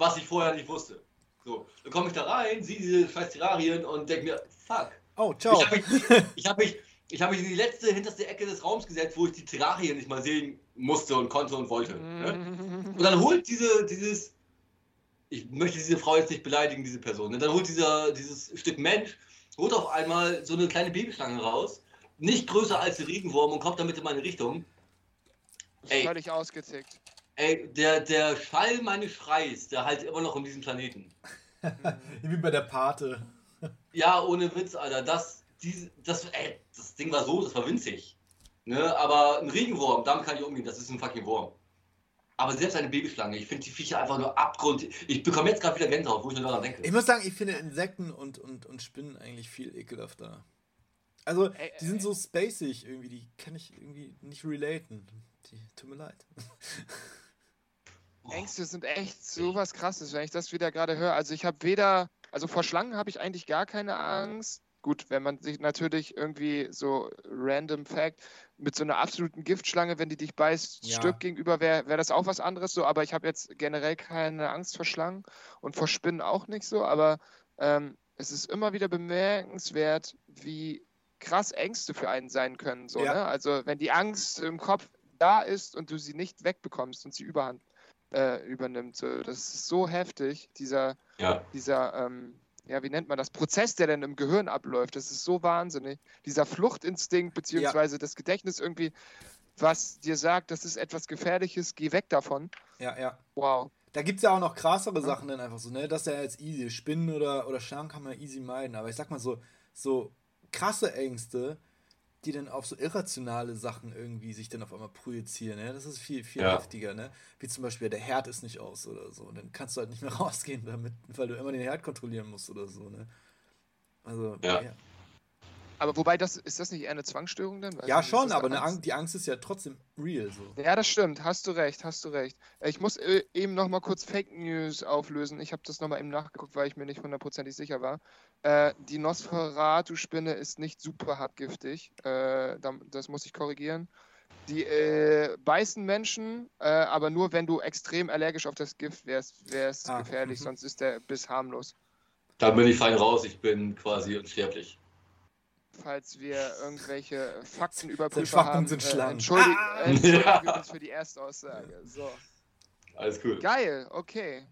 Was ich vorher nicht wusste. So, dann komme ich da rein, sehe diese scheiß Terrarien und denke mir, fuck. Oh, ciao. Ich habe mich, ich hab mich, ich hab mich in die letzte, hinterste Ecke des Raums gesetzt, wo ich die Terrarien nicht mal sehen musste und konnte und wollte. Ne? Und dann holt diese, dieses, ich möchte diese Frau jetzt nicht beleidigen, diese Person, ne? dann holt dieser, dieses Stück Mensch, holt auf einmal so eine kleine Babyschlange raus, nicht größer als der Regenwurm und kommt damit in meine Richtung. Ey, völlig ausgetickt. Ey, der, der Schall meines Schreis, der halt immer noch um diesen Planeten. Wie bei der Pate. Ja, ohne Witz, Alter. Das, die, das, ey, das Ding war so, das war winzig. Ne? Aber ein Regenwurm, damit kann ich umgehen, das ist ein fucking Wurm. Aber selbst eine Babyschlange, ich finde die Viecher einfach nur Abgrund. Ich bekomme jetzt gerade wieder Gänsehaut, wo ich nur daran denke. Ich muss sagen, ich finde Insekten und, und, und Spinnen eigentlich viel ekelhafter. Also, ey, die sind ey, so spacig irgendwie, die kann ich irgendwie nicht relaten. Die, tut mir leid. Ängste sind echt so was krasses, wenn ich das wieder gerade höre. Also ich habe weder, also vor Schlangen habe ich eigentlich gar keine Angst. Gut, wenn man sich natürlich irgendwie so random Fact mit so einer absoluten Giftschlange, wenn die dich beißt, ja. stirbt gegenüber, wäre wär das auch was anderes so. Aber ich habe jetzt generell keine Angst vor Schlangen und vor Spinnen auch nicht so. Aber ähm, es ist immer wieder bemerkenswert, wie krass Ängste für einen sein können. So, ja. ne? Also wenn die Angst im Kopf da ist und du sie nicht wegbekommst und sie überhand äh, übernimmt. So, das ist so heftig, dieser, ja. dieser ähm, ja, wie nennt man das, Prozess, der dann im Gehirn abläuft. Das ist so wahnsinnig. Dieser Fluchtinstinkt beziehungsweise ja. das Gedächtnis irgendwie, was dir sagt, das ist etwas Gefährliches, geh weg davon. Ja, ja. Wow. Da gibt es ja auch noch krassere Sachen dann einfach so, ne? Das ist ja jetzt easy. Spinnen oder, oder Schlangen kann man easy meiden. Aber ich sag mal so, so krasse Ängste, die dann auf so irrationale Sachen irgendwie sich dann auf einmal projizieren. Ne? Das ist viel, viel ja. heftiger, ne? Wie zum Beispiel, der Herd ist nicht aus oder so. Und dann kannst du halt nicht mehr rausgehen damit, weil du immer den Herd kontrollieren musst oder so, ne? Also, ja. ja. Aber wobei, das, ist das nicht eher eine Zwangsstörung denn? Weiß ja, schon, aber Angst? die Angst ist ja trotzdem real. So. Ja, das stimmt. Hast du recht, hast du recht. Ich muss äh, eben noch mal kurz Fake News auflösen. Ich habe das noch mal eben nachgeguckt, weil ich mir nicht hundertprozentig sicher war. Äh, die Nosferatu-Spinne ist nicht super hartgiftig. Äh, das muss ich korrigieren. Die äh, beißen Menschen, äh, aber nur wenn du extrem allergisch auf das Gift wärst, wäre es ah, gefährlich, -hmm. sonst ist der Biss harmlos. Da bin ich fein raus, ich bin quasi unsterblich falls wir irgendwelche Fakten überprüfen haben. Sind äh, entschuldigen, ah! entschuldigen wir uns für die erste Aussage. So. Alles cool. Geil, okay.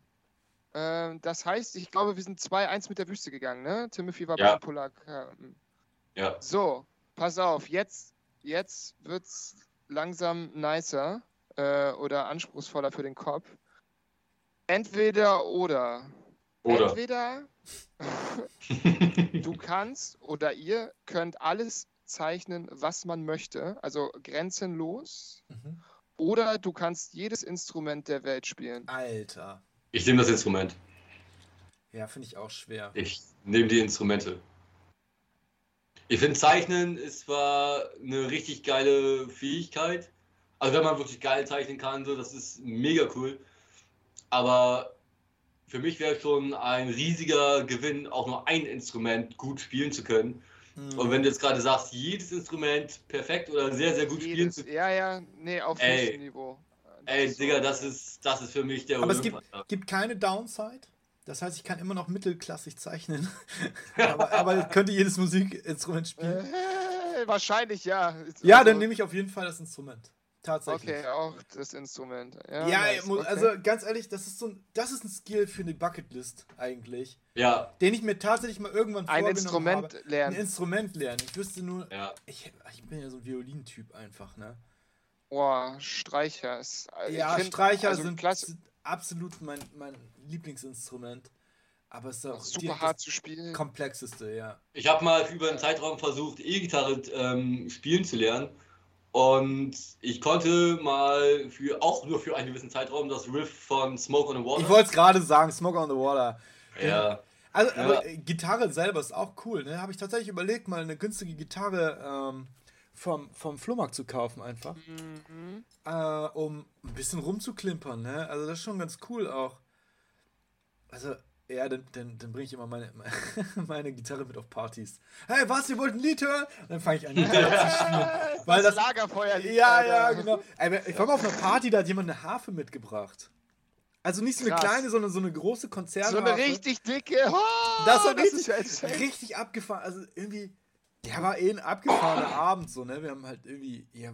Ähm, das heißt, ich glaube, wir sind 2-1 mit der Wüste gegangen, ne? Timothy war ja. bei Polak. Ja. So, pass auf, jetzt, jetzt es langsam nicer äh, oder anspruchsvoller für den Kopf. Entweder oder. Oder. Entweder kannst oder ihr könnt alles zeichnen, was man möchte, also grenzenlos. Mhm. Oder du kannst jedes Instrument der Welt spielen. Alter. Ich nehme das Instrument. Ja, finde ich auch schwer. Ich nehme die Instrumente. Ich finde, Zeichnen ist zwar eine richtig geile Fähigkeit. Also, wenn man wirklich geil zeichnen kann, so, das ist mega cool. Aber für mich wäre schon ein riesiger Gewinn, auch nur ein Instrument gut spielen zu können. Mhm. Und wenn du jetzt gerade sagst, jedes Instrument perfekt oder sehr, sehr gut jedes, spielen zu können. Ja, ja, nee, auf diesem Niveau. Das ey, Digga, so, das ist, das ist für mich der Aber Olymp es gibt, gibt keine Downside. Das heißt, ich kann immer noch mittelklassig zeichnen. aber, aber könnte jedes Musikinstrument spielen. Äh, wahrscheinlich ja. Ja, also, dann nehme ich auf jeden Fall das Instrument. Tatsächlich. Okay, auch das Instrument. Ja, ja nice. okay. also ganz ehrlich, das ist so ein, das ist ein Skill für eine Bucketlist eigentlich. Ja. Den ich mir tatsächlich mal irgendwann ein Instrument habe. lernen. Ein Instrument lernen. Ich wüsste nur, ja. ich, ich bin ja so ein Violintyp einfach, ne? Boah, Streicher ist. Ja, find, Streicher also sind, sind, absolut mein, mein Lieblingsinstrument. Aber es ist auch super hart zu spielen. Komplexeste, ja. Ich habe mal über einen Zeitraum versucht, E-Gitarre ähm, spielen zu lernen. Und ich konnte mal für auch nur für einen gewissen Zeitraum das Riff von Smoke on the Water. Ich wollte es gerade sagen, Smoke on the Water. Ja. Also, ja. aber Gitarre selber ist auch cool. Ne? Habe ich tatsächlich überlegt, mal eine günstige Gitarre ähm, vom, vom Flohmarkt zu kaufen, einfach. Mhm. Äh, um ein bisschen rumzuklimpern. Ne? Also, das ist schon ganz cool auch. Also, ja, dann, dann, dann bringe ich immer meine, meine Gitarre mit auf Partys. Hey, was, ihr wollt ein Lied hören? Und dann fange ich an, Gitarre zu spielen. Weil das, das Lagerfeuer Ja, ja, genau. Ich war mal auf einer Party, da hat jemand eine Harfe mitgebracht. Also nicht so eine Krass. kleine, sondern so eine große Konzertharfe. So eine richtig dicke. Oh, das war richtig, das richtig abgefahren. Also irgendwie, der war eh ein abgefahrener Abend so, ne? Wir haben halt irgendwie ja,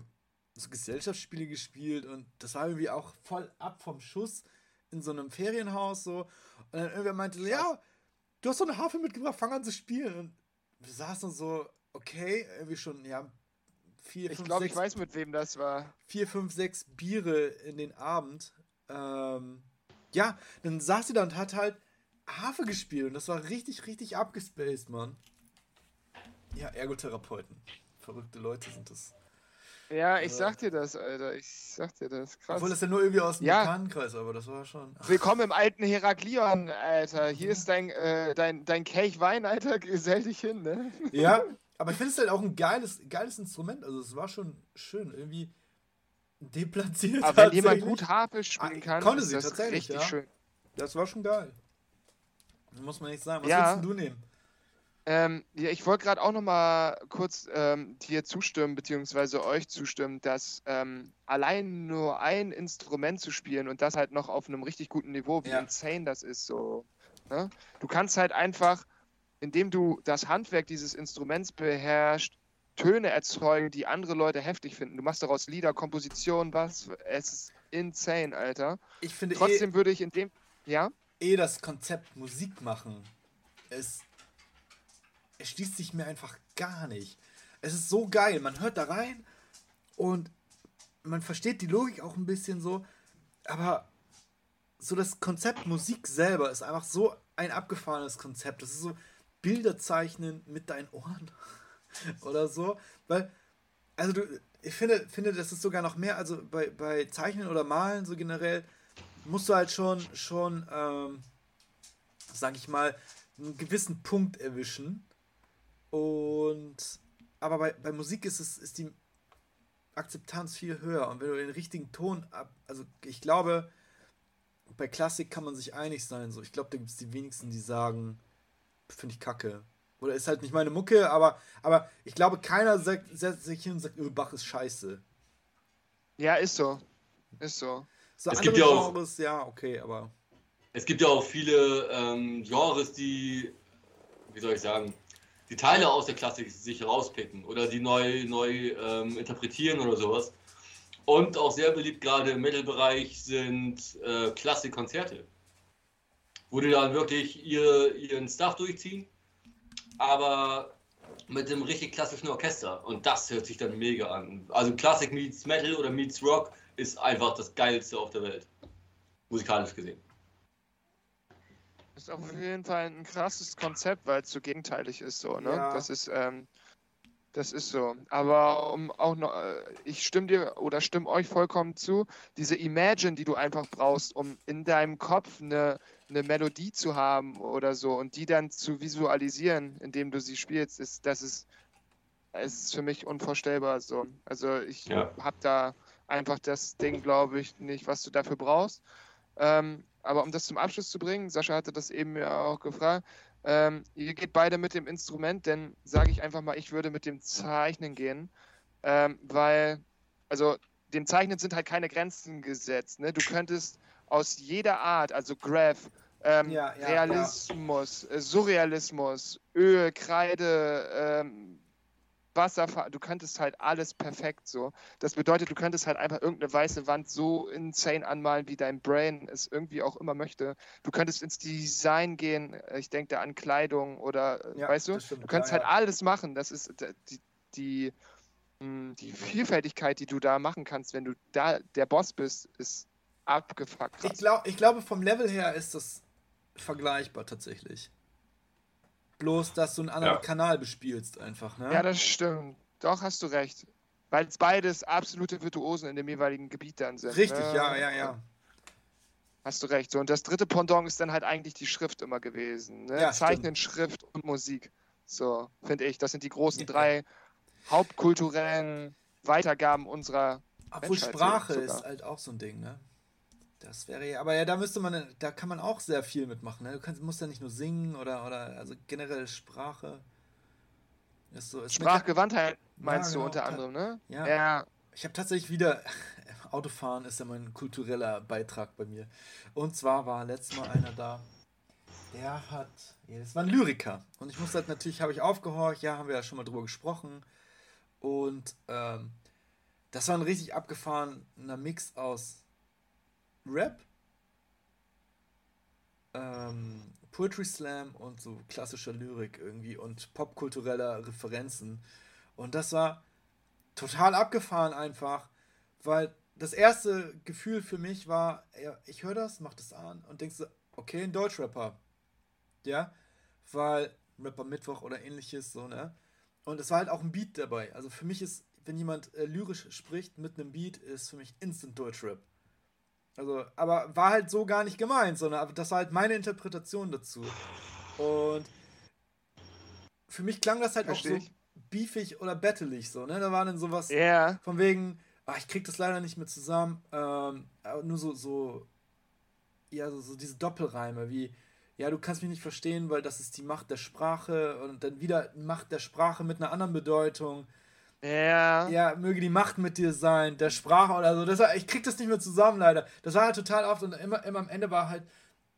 so Gesellschaftsspiele gespielt und das war irgendwie auch voll ab vom Schuss in so einem Ferienhaus so. Und dann irgendwer meinte so, ja, du hast so eine Harfe mitgebracht, fang an zu spielen. Und wir saßen so, okay, irgendwie schon, ja, vier, ich glaube, ich weiß, mit wem das war. Vier, fünf, sechs Biere in den Abend. Ähm, ja, dann saß sie da und hat halt Harfe gespielt und das war richtig, richtig abgespaced, Mann. Ja, Ergotherapeuten. Verrückte Leute sind das. Ja, ich sag dir das, Alter. Ich sag dir das. Krass. Obwohl das ja nur irgendwie aus dem ja. Bekanntenkreis, aber das war schon. Willkommen im alten Heraklion, Alter. Hier ist dein, äh, dein, dein Kelch Wein, Alter. Gesell dich hin, ne? Ja, aber ich finde es halt auch ein geiles, geiles Instrument. Also es war schon schön. Irgendwie deplatziert. Aber wenn jemand gut Harfe spielen ah, kann, konnte ist sie, das richtig ja. schön. Das war schon geil. Muss man nicht sagen. Was ja. willst du nehmen? Ähm, ja, ich wollte gerade auch noch mal kurz ähm, dir zustimmen, beziehungsweise euch zustimmen, dass ähm, allein nur ein Instrument zu spielen und das halt noch auf einem richtig guten Niveau, wie ja. insane das ist, so. Ne? Du kannst halt einfach, indem du das Handwerk dieses Instruments beherrschst, Töne erzeugen, die andere Leute heftig finden. Du machst daraus Lieder, Kompositionen, was. Es ist insane, Alter. Ich finde Trotzdem eh, würde ich in dem. Ja? Eh das Konzept Musik machen ist erschließt sich mir einfach gar nicht. Es ist so geil. Man hört da rein und man versteht die Logik auch ein bisschen so, aber so das Konzept Musik selber ist einfach so ein abgefahrenes Konzept. Das ist so Bilder zeichnen mit deinen Ohren oder so, weil also du ich finde finde das ist sogar noch mehr also bei, bei Zeichnen oder Malen so generell musst du halt schon schon ähm, sag ich mal einen gewissen Punkt erwischen und aber bei, bei Musik ist es ist die Akzeptanz viel höher und wenn du den richtigen Ton ab, also ich glaube, bei Klassik kann man sich einig sein. So, ich glaube, da gibt es die wenigsten, die sagen, finde ich kacke. Oder ist halt nicht meine Mucke, aber, aber ich glaube, keiner sagt, setzt sich hin und sagt, öh, Bach ist scheiße. Ja, ist so. Ist so. So es gibt ja auch, Genres, ja, okay, aber. Es gibt ja auch viele ähm, Genres, die, wie soll ich sagen, die Teile aus der Klassik sich rauspicken oder die neu, neu ähm, interpretieren oder sowas. Und auch sehr beliebt gerade im Metal-Bereich sind äh, Klassikkonzerte, wo die dann wirklich ihr, ihren Stuff durchziehen, aber mit dem richtig klassischen Orchester. Und das hört sich dann mega an. Also Klassik meets Metal oder meets Rock ist einfach das Geilste auf der Welt. Musikalisch gesehen. Ist auf jeden Fall ein krasses Konzept, weil es so gegenteilig ist so, ne? Ja. Das ist, ähm, das ist so. Aber um auch noch, äh, ich stimme dir oder stimme euch vollkommen zu, diese Imagine, die du einfach brauchst, um in deinem Kopf eine, eine Melodie zu haben oder so und die dann zu visualisieren, indem du sie spielst, ist, das ist, ist für mich unvorstellbar so. Also ich ja. habe da einfach das Ding, glaube ich, nicht, was du dafür brauchst. Ähm, aber um das zum Abschluss zu bringen, Sascha hatte das eben ja auch gefragt, ähm, ihr geht beide mit dem Instrument, denn sage ich einfach mal, ich würde mit dem Zeichnen gehen, ähm, weil, also dem Zeichnen sind halt keine Grenzen gesetzt. Ne? Du könntest aus jeder Art, also Graph, ähm, ja, ja, Realismus, ja. Surrealismus, Öl, Kreide, ähm, Wasserfall, du könntest halt alles perfekt so. Das bedeutet, du könntest halt einfach irgendeine weiße Wand so insane anmalen, wie dein Brain es irgendwie auch immer möchte. Du könntest ins Design gehen, ich denke da an Kleidung oder, ja, weißt du, stimmt, du könntest ja, halt ja. alles machen. Das ist die, die, hm, die Vielfältigkeit, die du da machen kannst, wenn du da der Boss bist, ist abgefuckt. Ich, glaub, ich glaube, vom Level her ist das vergleichbar tatsächlich. Bloß, dass du einen anderen ja. Kanal bespielst, einfach, ne? Ja, das stimmt. Doch, hast du recht. Weil es beides absolute Virtuosen in dem jeweiligen Gebiet dann sind. Richtig, ne? ja, ja, ja. Hast du recht. So, und das dritte Pendant ist dann halt eigentlich die Schrift immer gewesen. Ne? Ja, Zeichnen, stimmt. Schrift und Musik. So, finde ich. Das sind die großen ja. drei hauptkulturellen Weitergaben unserer. Obwohl Sprache ist halt auch so ein Ding, ne? Das wäre ja, aber ja, da müsste man, da kann man auch sehr viel mitmachen. Ne? Du kannst, musst ja nicht nur singen oder, oder also generell Sprache. Ist so, ist Sprachgewandtheit meinst ja, genau, du unter anderem, ne? Ja. ja. Ich habe tatsächlich wieder, Autofahren ist ja mein kultureller Beitrag bei mir. Und zwar war letztes Mal einer da, der hat, ja, das war ein Lyriker. Und ich musste halt natürlich, habe ich aufgehorcht, ja, haben wir ja schon mal drüber gesprochen. Und ähm, das war ein richtig abgefahrener Mix aus Rap, ähm, Poetry Slam und so klassischer Lyrik irgendwie und popkultureller Referenzen. Und das war total abgefahren einfach, weil das erste Gefühl für mich war, ja, ich höre das, mach das an und denkst so, okay, ein Deutschrapper. Ja, weil Rapper Mittwoch oder ähnliches, so, ne? Und es war halt auch ein Beat dabei. Also für mich ist, wenn jemand äh, lyrisch spricht mit einem Beat, ist für mich Instant Deutschrap. Also, aber war halt so gar nicht gemeint, sondern das war halt meine Interpretation dazu. Und für mich klang das halt Versteh auch so beefig oder battelig, so, ne? Da war dann sowas yeah. von wegen, ach, ich krieg das leider nicht mehr zusammen, ähm, nur so, so, ja, so, so diese Doppelreime, wie, ja, du kannst mich nicht verstehen, weil das ist die Macht der Sprache und dann wieder Macht der Sprache mit einer anderen Bedeutung. Ja. Ja, möge die Macht mit dir sein, der Sprache oder so. Das war, ich krieg das nicht mehr zusammen, leider. Das war halt total oft und immer, immer am Ende war halt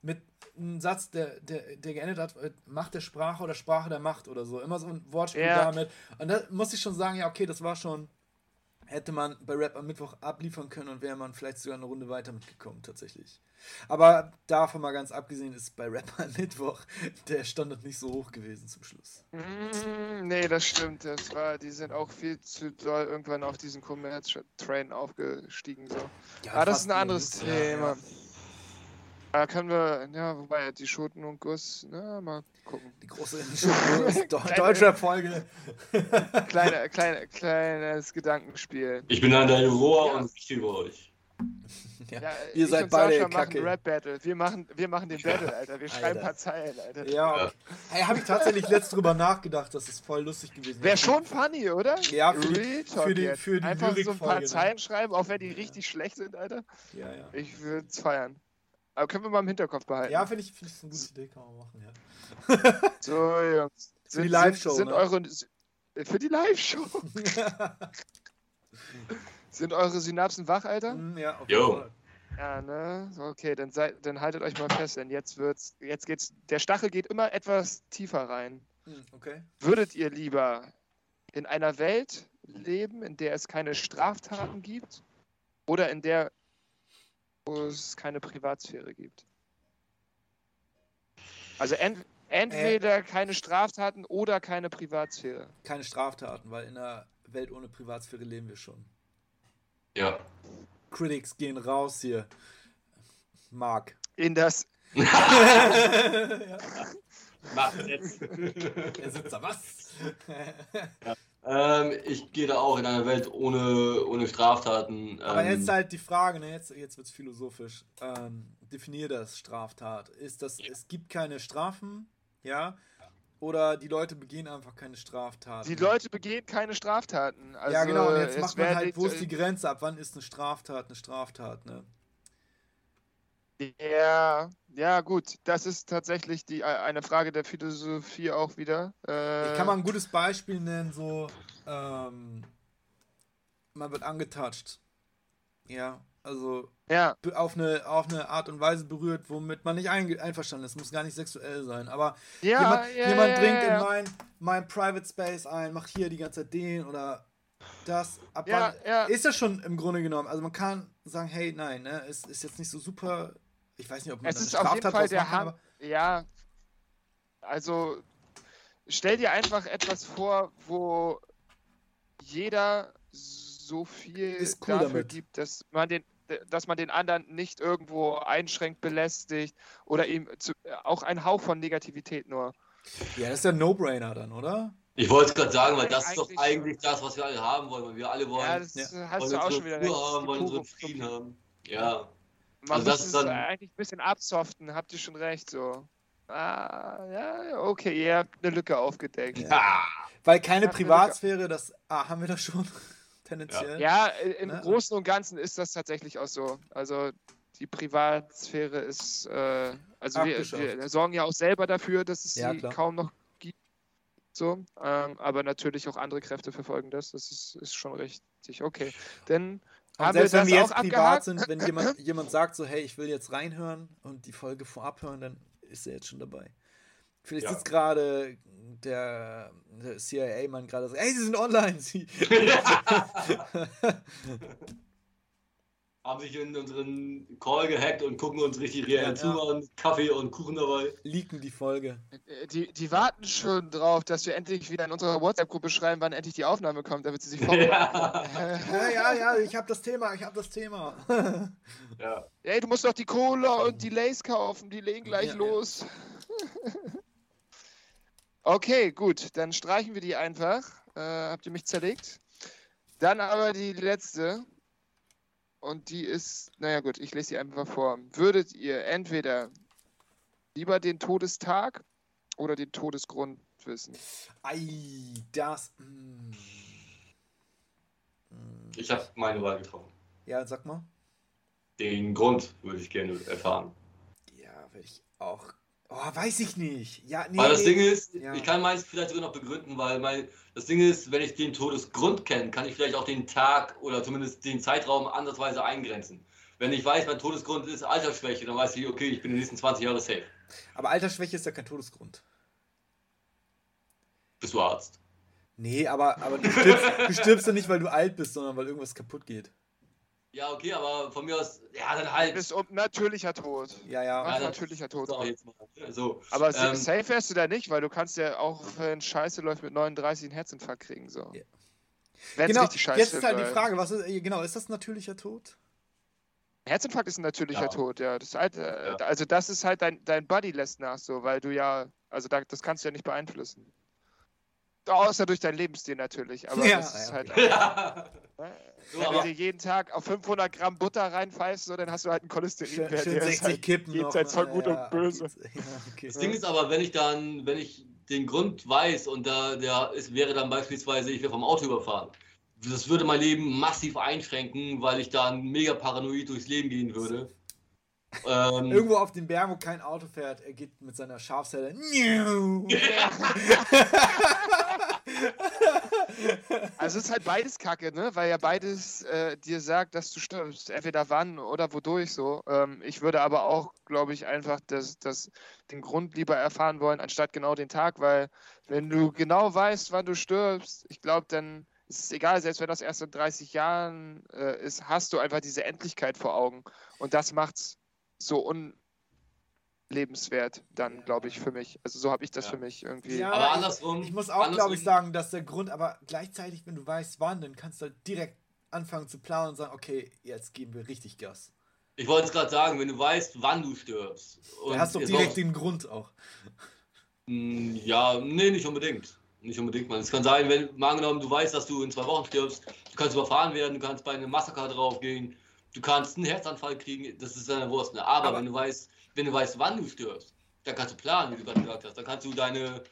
mit einem Satz, der, der, der geendet hat, Macht der Sprache oder Sprache der Macht oder so. Immer so ein Wortspiel ja. damit. Und da muss ich schon sagen, ja, okay, das war schon hätte man bei Rap am Mittwoch abliefern können und wäre man vielleicht sogar eine Runde weiter mitgekommen, tatsächlich. Aber davon mal ganz abgesehen ist bei Rap am Mittwoch der Standard nicht so hoch gewesen zum Schluss. Mm, nee, das stimmt. Das war, die sind auch viel zu doll irgendwann auf diesen Commerz-Train aufgestiegen. So. Ja, Aber das ist ein anderes Thema. Ja, ja. Da können wir, ja, wobei die Schoten und Guss, na, mal gucken. Die große Deutschrap-Folge. kleine, kleine, kleines Gedankenspiel. Ich bin an deinem Rohr ja. und ich über euch. Ja. ja ihr seid beide Sascha Kacke. Rap Battle. Wir machen, wir machen den Battle, Alter. Wir schreiben ein paar Zeilen, Alter. Ja. ja. Hey, habe ich tatsächlich letzt drüber nachgedacht, das ist voll lustig gewesen Wäre schon funny, oder? Ja, für die, für die, für die Einfach so ein paar ne? Zeilen schreiben, auch wenn die richtig schlecht sind, Alter. Ja, ja. Ich würde es feiern. Aber können wir mal im Hinterkopf behalten. Ja, finde ich, find ich eine gute Idee, kann man machen, ja. so, Jungs. Für die Live-Show. Sind, sind ne? eure, für die Live-Show. sind eure Synapsen wach, Alter? Mm, ja, auf jeden Fall. Ja, ne? Okay, dann, seid, dann haltet euch mal fest, denn jetzt wird's, jetzt geht's, der Stachel geht immer etwas tiefer rein. Hm, okay. Würdet ihr lieber in einer Welt leben, in der es keine Straftaten gibt oder in der wo es keine Privatsphäre gibt. Also ent entweder äh, keine Straftaten oder keine Privatsphäre. Keine Straftaten, weil in einer Welt ohne Privatsphäre leben wir schon. Ja. Critics gehen raus hier. Mark. In das. ja. Mach jetzt. Er sitzt da, was? ja. Ähm, ich gehe da auch in einer Welt ohne, ohne Straftaten. Aber ähm, jetzt halt die Frage, ne? jetzt, jetzt wird es philosophisch. Ähm, definier das Straftat. Ist das, es gibt keine Strafen, ja? Oder die Leute begehen einfach keine Straftaten? Die Leute begehen keine Straftaten. Also ja, genau. Und jetzt macht man halt, wo ist die Grenze? Ab wann ist eine Straftat eine Straftat, ne? Ja, ja, gut. Das ist tatsächlich die, eine Frage der Philosophie auch wieder. Äh, ich kann mal ein gutes Beispiel nennen, so, ähm, man wird angetatscht. Ja, also ja. Auf, eine, auf eine Art und Weise berührt, womit man nicht ein, einverstanden ist. Muss gar nicht sexuell sein. Aber ja, jemand, ja, jemand ja, dringt in mein, mein Private Space ein, macht hier die ganze Zeit den oder das. Ab wann, Ist das schon im Grunde genommen. Also man kann sagen, hey, nein, ne, ist, ist jetzt nicht so super ich weiß nicht, ob man es ist auf jeden Fall der Hand. Ja, also stell dir einfach etwas vor, wo jeder so viel cool dafür damit. gibt, dass man den dass man den anderen nicht irgendwo einschränkt, belästigt oder ihm zu, auch ein Hauch von Negativität nur. Ja, das ist ja ein No-Brainer dann, oder? Ich wollte es gerade sagen, weil das ist doch eigentlich das, was wir alle haben wollen, weil wir alle wollen. Ja, das ja. hast du auch schon wieder recht. Haben, wollen unseren Frieden haben. Ja. Man also muss es dann... eigentlich ein bisschen absoften, habt ihr schon recht, so. Ah, ja, okay, ihr habt eine Lücke aufgedeckt. Ja. Weil keine Privatsphäre, das ah, haben wir das schon tendenziell. Ja, ja im ne? Großen und Ganzen ist das tatsächlich auch so. Also die Privatsphäre ist, äh, also wir, wir, sorgen ja auch selber dafür, dass es ja, sie klar. kaum noch gibt. So, ähm, aber natürlich auch andere Kräfte verfolgen das. Das ist, ist schon richtig. Okay, denn und selbst wenn wir jetzt privat sind, wenn jemand, jemand sagt so, hey, ich will jetzt reinhören und die Folge vorab hören, dann ist er jetzt schon dabei. Vielleicht ja. sitzt gerade der, der CIA-Mann gerade so, hey, sie sind online. Sie haben sich in unseren Call gehackt und gucken uns richtig real ja, zu ja. Kaffee und Kuchen dabei. Leaken die Folge. Äh, die, die warten schon drauf, dass wir endlich wieder in unserer WhatsApp-Gruppe schreiben, wann endlich die Aufnahme kommt, damit sie sich vorbereiten. Ja. ja, ja, ja, ich habe das Thema, ich habe das Thema. ja. Ey, du musst doch die Cola und die Lays kaufen, die legen gleich ja, los. okay, gut, dann streichen wir die einfach. Äh, habt ihr mich zerlegt? Dann aber die letzte. Und die ist, naja gut, ich lese sie einfach vor. Würdet ihr entweder lieber den Todestag oder den Todesgrund wissen? Ei, das. Mm. Ich habe meine Wahl getroffen. Ja, sag mal. Den Grund würde ich gerne erfahren. Ja, würde ich auch Oh, weiß ich nicht. Ja, nee, weil das nee. Ding ist, ja. ich kann meins vielleicht sogar noch begründen, weil mein, das Ding ist, wenn ich den Todesgrund kenne, kann ich vielleicht auch den Tag oder zumindest den Zeitraum andersweise eingrenzen. Wenn ich weiß, mein Todesgrund ist Altersschwäche, dann weiß ich, okay, ich bin in den nächsten 20 Jahren safe. Aber Altersschwäche ist ja kein Todesgrund. Bist du Arzt? Nee, aber, aber du, stirbst, du stirbst ja nicht, weil du alt bist, sondern weil irgendwas kaputt geht. Ja, okay, aber von mir aus, ja, dann halt. Bist um natürlicher Tod. Ja, ja. ja natürlicher Tod. So, aber ähm, safe wärst du da nicht, weil du kannst ja auch, wenn Scheiße läuft, mit 39 einen Herzinfarkt kriegen. So. Yeah. genau, richtig scheiße jetzt ist halt die Frage, was ist, äh, genau, ist das natürlicher Tod? Herzinfarkt ist ein natürlicher ja. Tod, ja. Das halt, äh, ja. Also das ist halt dein, dein Body lässt nach so, weil du ja, also da, das kannst du ja nicht beeinflussen. Außer durch deinen Lebensstil natürlich, aber ja, das ist halt. Ja. Ne? So, Wenn du dir jeden Tag auf 500 Gramm Butter reinpfeifst, so, dann hast du halt einen Cholesterinwert. Schön, schön 60 halt, Kippen geht halt voll gut ja, und böse. Ja, okay. Das Ding ist aber, wenn ich dann, wenn ich den Grund weiß und da der ist, wäre dann beispielsweise, ich wäre vom Auto überfahren. Das würde mein Leben massiv einschränken, weil ich dann mega paranoid durchs Leben gehen würde. Ähm, Irgendwo auf den Bergen, wo kein Auto fährt, er geht mit seiner Schafshelle. also es ist halt beides Kacke, ne? Weil ja beides äh, dir sagt, dass du stirbst. Entweder wann oder wodurch so. Ähm, ich würde aber auch, glaube ich, einfach das, das, den Grund lieber erfahren wollen, anstatt genau den Tag, weil wenn du genau weißt, wann du stirbst, ich glaube, dann ist es egal, selbst wenn das erst in 30 Jahren äh, ist, hast du einfach diese Endlichkeit vor Augen. Und das macht's so un lebenswert dann, glaube ich, für mich. Also so habe ich das ja. für mich irgendwie. Ja, aber andersrum. Ich, muss auch, glaube ich, sagen, dass der Grund, aber gleichzeitig, wenn du weißt, wann, dann kannst du halt direkt anfangen zu planen und sagen, okay, jetzt geben wir richtig Gas. Ich wollte es gerade sagen, wenn du weißt, wann du stirbst. Und hast doch direkt auch, den Grund auch. Hm, ja, nee, nicht unbedingt. Nicht unbedingt, man. Es kann sein, wenn, mal angenommen, du weißt, dass du in zwei Wochen stirbst, du kannst überfahren werden, du kannst bei einem Massaker draufgehen, du kannst einen Herzanfall kriegen, das ist deine Wurst. Ne? Aber, aber wenn du weißt, wenn du weißt, wann du stirbst, dann kannst du planen, wie du gerade gesagt hast. Dann kannst du deine,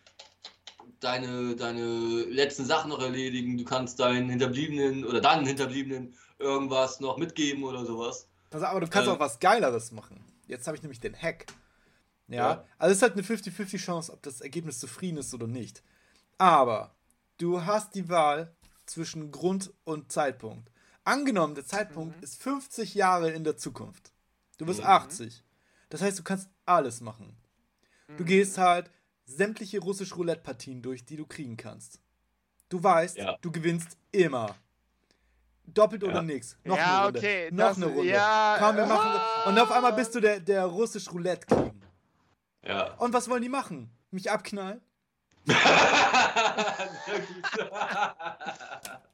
deine, deine letzten Sachen noch erledigen. Du kannst deinen Hinterbliebenen oder deinen Hinterbliebenen irgendwas noch mitgeben oder sowas. Also, aber du kannst äh, auch was Geileres machen. Jetzt habe ich nämlich den Hack. Ja? ja. Also es ist halt eine 50-50 Chance, ob das Ergebnis zufrieden ist oder nicht. Aber du hast die Wahl zwischen Grund und Zeitpunkt. Angenommen, der Zeitpunkt mhm. ist 50 Jahre in der Zukunft. Du bist mhm. 80. Das heißt, du kannst alles machen. Du mhm. gehst halt sämtliche russisch Roulette-Partien durch, die du kriegen kannst. Du weißt, ja. du gewinnst immer. Doppelt ja. oder nichts. Noch ja, eine Runde. Okay, noch das, eine Runde. Ja, Komm, wir machen. Und auf einmal bist du der, der russisch Roulette King. Ja. Und was wollen die machen? Mich abknallen?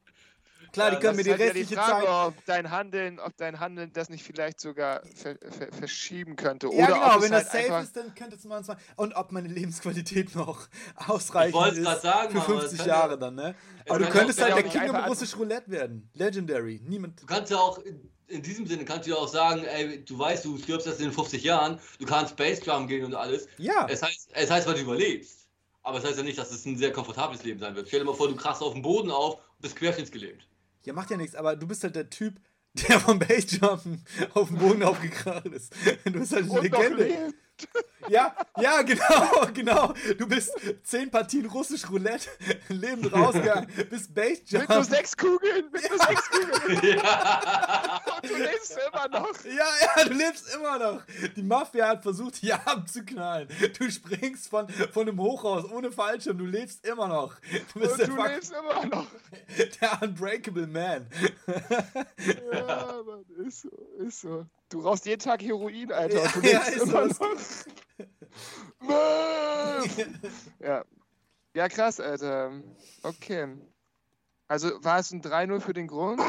Klar, die können mir die restliche ja die Frage, Zeit. Ob dein Handeln, ob dein Handeln das nicht vielleicht sogar ver ver verschieben könnte. Ja, Oder genau, wenn das halt safe ist, dann könnte es mal Und ob meine Lebensqualität noch ausreichend ist sagen, für 50 Jahre dann, ne? Aber du könntest halt der King of Russisch Roulette werden. Legendary. Niemand. Du kannst ja auch in diesem Sinne kannst du ja auch sagen, ey, du weißt, du stirbst erst in 50 Jahren, du kannst Jump gehen und alles. Ja. Es heißt, es heißt, weil du überlebst. Aber es heißt ja nicht, dass es ein sehr komfortables Leben sein wird. Stell dir mal vor, du krachst auf dem Boden auf und bist querschnittsgelähmt. Ja, macht ja nichts, aber du bist halt der Typ, der vom Basejumpen auf dem Boden aufgekracht ist. Du bist halt eine Und Legende. Ja, ja, genau, genau. Du bist zehn Partien russisch Roulette, lebend rausgegangen, bist Basejump. Mit nur sechs Kugeln, mit nur sechs Kugeln. Ja. Und du lebst immer noch. Ja, ja, du lebst immer noch. Die Mafia hat versucht, dich abzuknallen. Du springst von, von einem Hochhaus ohne Fallschirm. Du lebst immer noch. Du, bist Und du lebst immer noch. Der Unbreakable Man. Ja, Mann, ist so, ist so. Du rauchst jeden Tag Heroin, Alter. Ja, und du ja, immer noch. ja. Ja, krass, Alter. Okay. Also war es ein 3-0 für den Grund?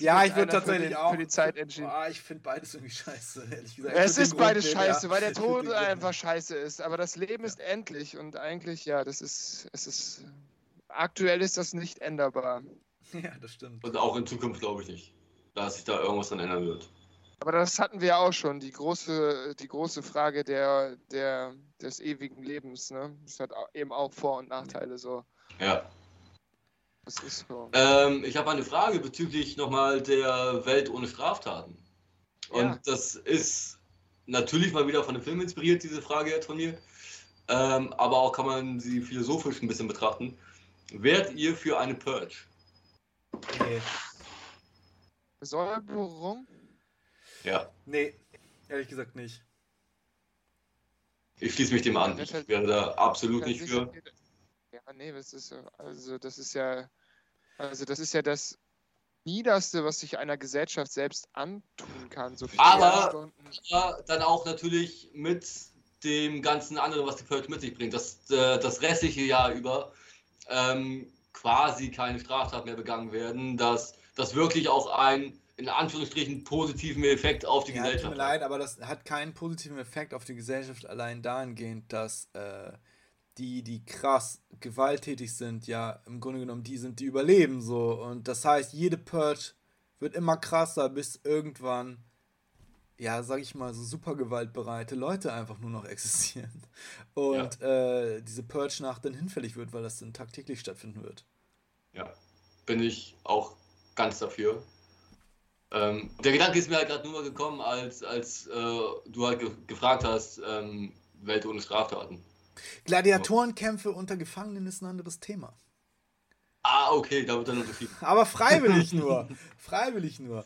ja, ich würde tatsächlich für auch. Für die Zeit entschieden. Oh, ich finde beides irgendwie scheiße, ehrlich gesagt. Es ist beides Grund scheiße, ja. weil der Tod einfach scheiße ist. Aber das Leben ist endlich und eigentlich, ja, das ist, es ist. Aktuell ist das nicht änderbar. Ja, das stimmt. Und auch in Zukunft glaube ich nicht, dass sich da irgendwas dann ändern wird. Aber das hatten wir ja auch schon, die große, die große Frage der, der, des ewigen Lebens. Ne? Das hat eben auch Vor- und Nachteile so. Ja. Das ist so. Ähm, ich habe eine Frage bezüglich nochmal der Welt ohne Straftaten. Und ja. das ist natürlich mal wieder von dem Film inspiriert, diese Frage jetzt von mir. Ähm, aber auch kann man sie philosophisch ein bisschen betrachten. Wärt ihr für eine Purge? Nee. Säuberung? Ja. Nee, ehrlich gesagt nicht. Ich schließe mich dem an. Ich wäre da absolut nicht für. Ja, nee, das ist also das ist ja also das ist ja das Niederste, was sich einer Gesellschaft selbst antun kann. So aber, aber dann auch natürlich mit dem ganzen anderen, was die Purge mit sich bringt, dass äh, das restliche Jahr über ähm, quasi keine Straftaten mehr begangen werden, dass das wirklich auch ein in Anführungsstrichen positiven Effekt auf die ja, Gesellschaft. Tut mir leid, aber das hat keinen positiven Effekt auf die Gesellschaft allein dahingehend, dass äh, die, die krass gewalttätig sind, ja, im Grunde genommen die sind, die überleben so. Und das heißt, jede Purge wird immer krasser, bis irgendwann, ja, sag ich mal, so super gewaltbereite Leute einfach nur noch existieren. Und ja. äh, diese Purge-Nacht dann hinfällig wird, weil das dann tagtäglich stattfinden wird. Ja, bin ich auch ganz dafür. Ähm, der Gedanke ist mir halt gerade nur gekommen, als, als äh, du halt ge gefragt hast, ähm, Welt ohne Straftaten. Gladiatorenkämpfe unter Gefangenen ist ein anderes Thema. Ah, okay, da wird dann unterschieden. Aber freiwillig nur. freiwillig nur.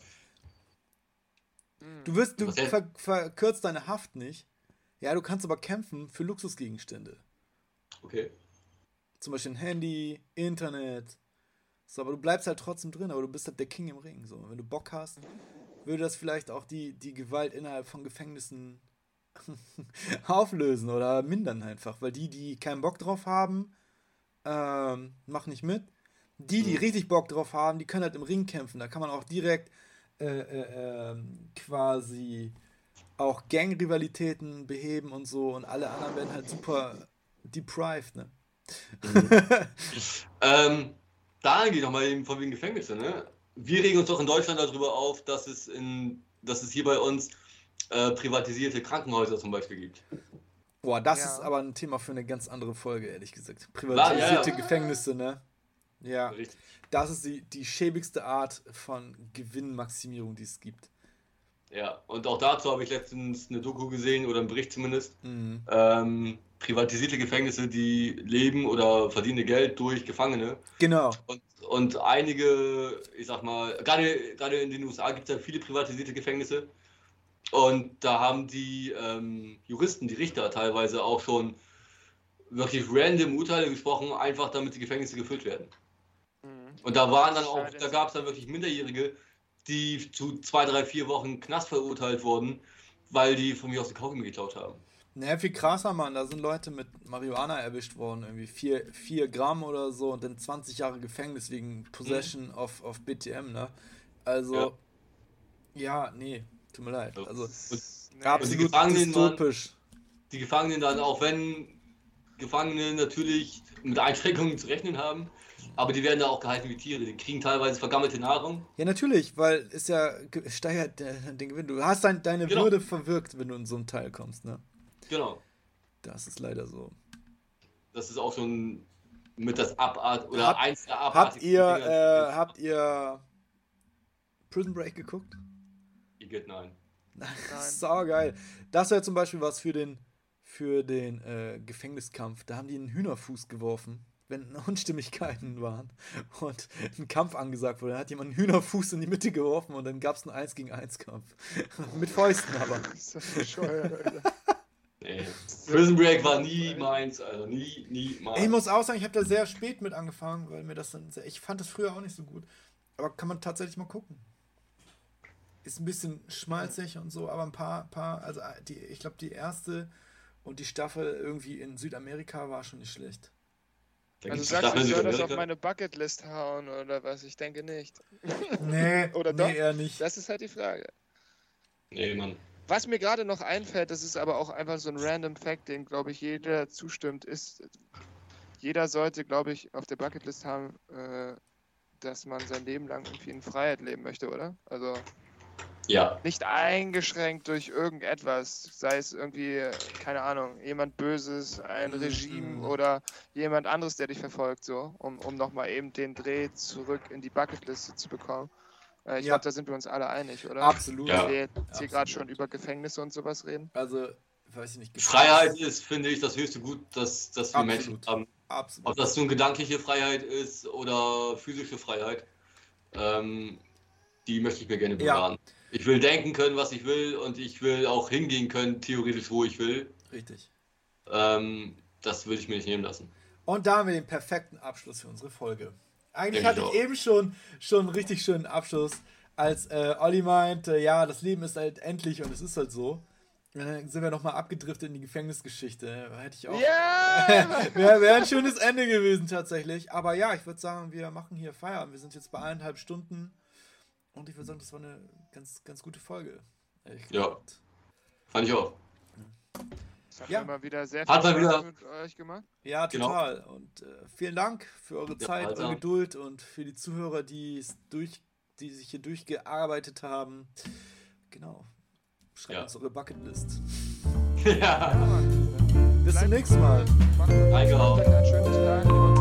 Du wirst, du ver verkürzt deine Haft nicht. Ja, du kannst aber kämpfen für Luxusgegenstände. Okay. Zum Beispiel ein Handy, Internet, so, aber du bleibst halt trotzdem drin, aber du bist halt der King im Ring. So, wenn du Bock hast, würde das vielleicht auch die, die Gewalt innerhalb von Gefängnissen auflösen oder mindern einfach. Weil die, die keinen Bock drauf haben, ähm, machen nicht mit. Die, die mhm. richtig Bock drauf haben, die können halt im Ring kämpfen. Da kann man auch direkt äh, äh, äh, quasi auch Gang-Rivalitäten beheben und so. Und alle anderen werden halt super deprived, ne? Mhm. ähm, da geht nochmal eben von wegen Gefängnisse, ne? Wir regen uns doch in Deutschland darüber auf, dass es, in, dass es hier bei uns äh, privatisierte Krankenhäuser zum Beispiel gibt. Boah, das ja. ist aber ein Thema für eine ganz andere Folge, ehrlich gesagt. Privatisierte ja, ja. Gefängnisse, ne? Ja. Richtig. Das ist die, die schäbigste Art von Gewinnmaximierung, die es gibt. Ja, und auch dazu habe ich letztens eine Doku gesehen oder einen Bericht zumindest. Mhm. Ähm, privatisierte Gefängnisse, die leben oder verdienen Geld durch Gefangene. Genau. Und, und einige, ich sag mal, gerade, gerade in den USA gibt es ja viele privatisierte Gefängnisse. Und da haben die ähm, Juristen, die Richter teilweise auch schon wirklich random Urteile gesprochen, einfach damit die Gefängnisse gefüllt werden. Mhm. Und da waren dann auch, da gab es dann wirklich Minderjährige, die zu zwei, drei, vier Wochen Knast verurteilt wurden, weil die von mir aus den Kaugummi geklaut haben. Naja, viel krasser, Mann. Da sind Leute mit Marihuana erwischt worden. Irgendwie 4 Gramm oder so und dann 20 Jahre Gefängnis wegen Possession mhm. of, of BTM, ne? Also, ja, ja nee, tut mir leid. Also, und, absolut die dystopisch. Dann, die Gefangenen dann, auch wenn Gefangene natürlich mit Einschränkungen zu rechnen haben, aber die werden da auch gehalten wie Tiere. Die kriegen teilweise vergammelte Nahrung. Ja, natürlich, weil es ja steigert den Gewinn. Du hast dein, deine genau. Würde verwirkt, wenn du in so einen Teil kommst, ne? Genau. Das ist leider so. Das ist auch schon mit das Abart oder Hab, eins der Abart. Habt ihr, äh, habt ihr Prison Break geguckt? Igitt, nein. nein. Sau geil. Das wäre zum Beispiel was für den, für den äh, Gefängniskampf. Da haben die einen Hühnerfuß geworfen wenn Unstimmigkeiten waren und ein Kampf angesagt wurde. Dann hat jemand einen Hühnerfuß in die Mitte geworfen und dann gab es einen 1 gegen 1 Kampf. Mit Fäusten aber. Das ist das bescheuert, Alter. Nee. Prison Break war nie meins, also nie, nie meins. Ich muss auch sagen, ich habe da sehr spät mit angefangen, weil mir das dann sehr, ich fand das früher auch nicht so gut. Aber kann man tatsächlich mal gucken. Ist ein bisschen schmalzig und so, aber ein paar, paar, also die, ich glaube die erste und die Staffel irgendwie in Südamerika war schon nicht schlecht. Also sagst du, ich soll das auf meine Bucketlist hauen oder was? Ich denke nicht. Nee, oder doch? Nee, eher nicht. Das ist halt die Frage. Nee, Mann. Was mir gerade noch einfällt, das ist aber auch einfach so ein random Fact, den, glaube ich, jeder zustimmt, ist, jeder sollte, glaube ich, auf der Bucketlist haben, äh, dass man sein Leben lang irgendwie in Freiheit leben möchte, oder? Also ja. Nicht eingeschränkt durch irgendetwas, sei es irgendwie, keine Ahnung, jemand Böses, ein mhm. Regime oder jemand anderes, der dich verfolgt, so, um, um nochmal eben den Dreh zurück in die Bucketliste zu bekommen. Äh, ich ja. glaube, da sind wir uns alle einig, oder? Absolut. Ja. Wir jetzt hier gerade schon über Gefängnisse und sowas reden. Also, weiß ich nicht. Freiheit ist, finde ich, das höchste Gut, das, das wir Absolut. Menschen haben. Absolut. Ob das nun gedankliche Freiheit ist oder physische Freiheit, ähm, die möchte ich mir gerne bewahren. Ja. Ich will denken können, was ich will und ich will auch hingehen können, theoretisch, wo ich will. Richtig. Ähm, das würde ich mir nicht nehmen lassen. Und da haben wir den perfekten Abschluss für unsere Folge. Eigentlich hatte ich eben schon, schon einen richtig schönen Abschluss, als äh, Olli meinte, ja, das Leben ist halt endlich und es ist halt so. dann sind wir nochmal abgedriftet in die Gefängnisgeschichte. Hätte ich auch. Yeah! Wäre wär ein schönes Ende gewesen tatsächlich. Aber ja, ich würde sagen, wir machen hier Feierabend. Wir sind jetzt bei eineinhalb Stunden. Und ich würde sagen, das war eine ganz, ganz gute Folge. Ja. Fand ich auch. Das hat ja. mal wieder sehr viel Spaß wieder... mit euch gemacht. Ja, genau. total. Genau. Und äh, vielen Dank für eure Zeit, ja, eure Geduld und für die Zuhörer, die, durch, die sich hier durchgearbeitet haben. Genau. Schreibt ja. uns eure Bucketlist. ja. Bis zum nächsten Mal. Macht einen schönen Tag.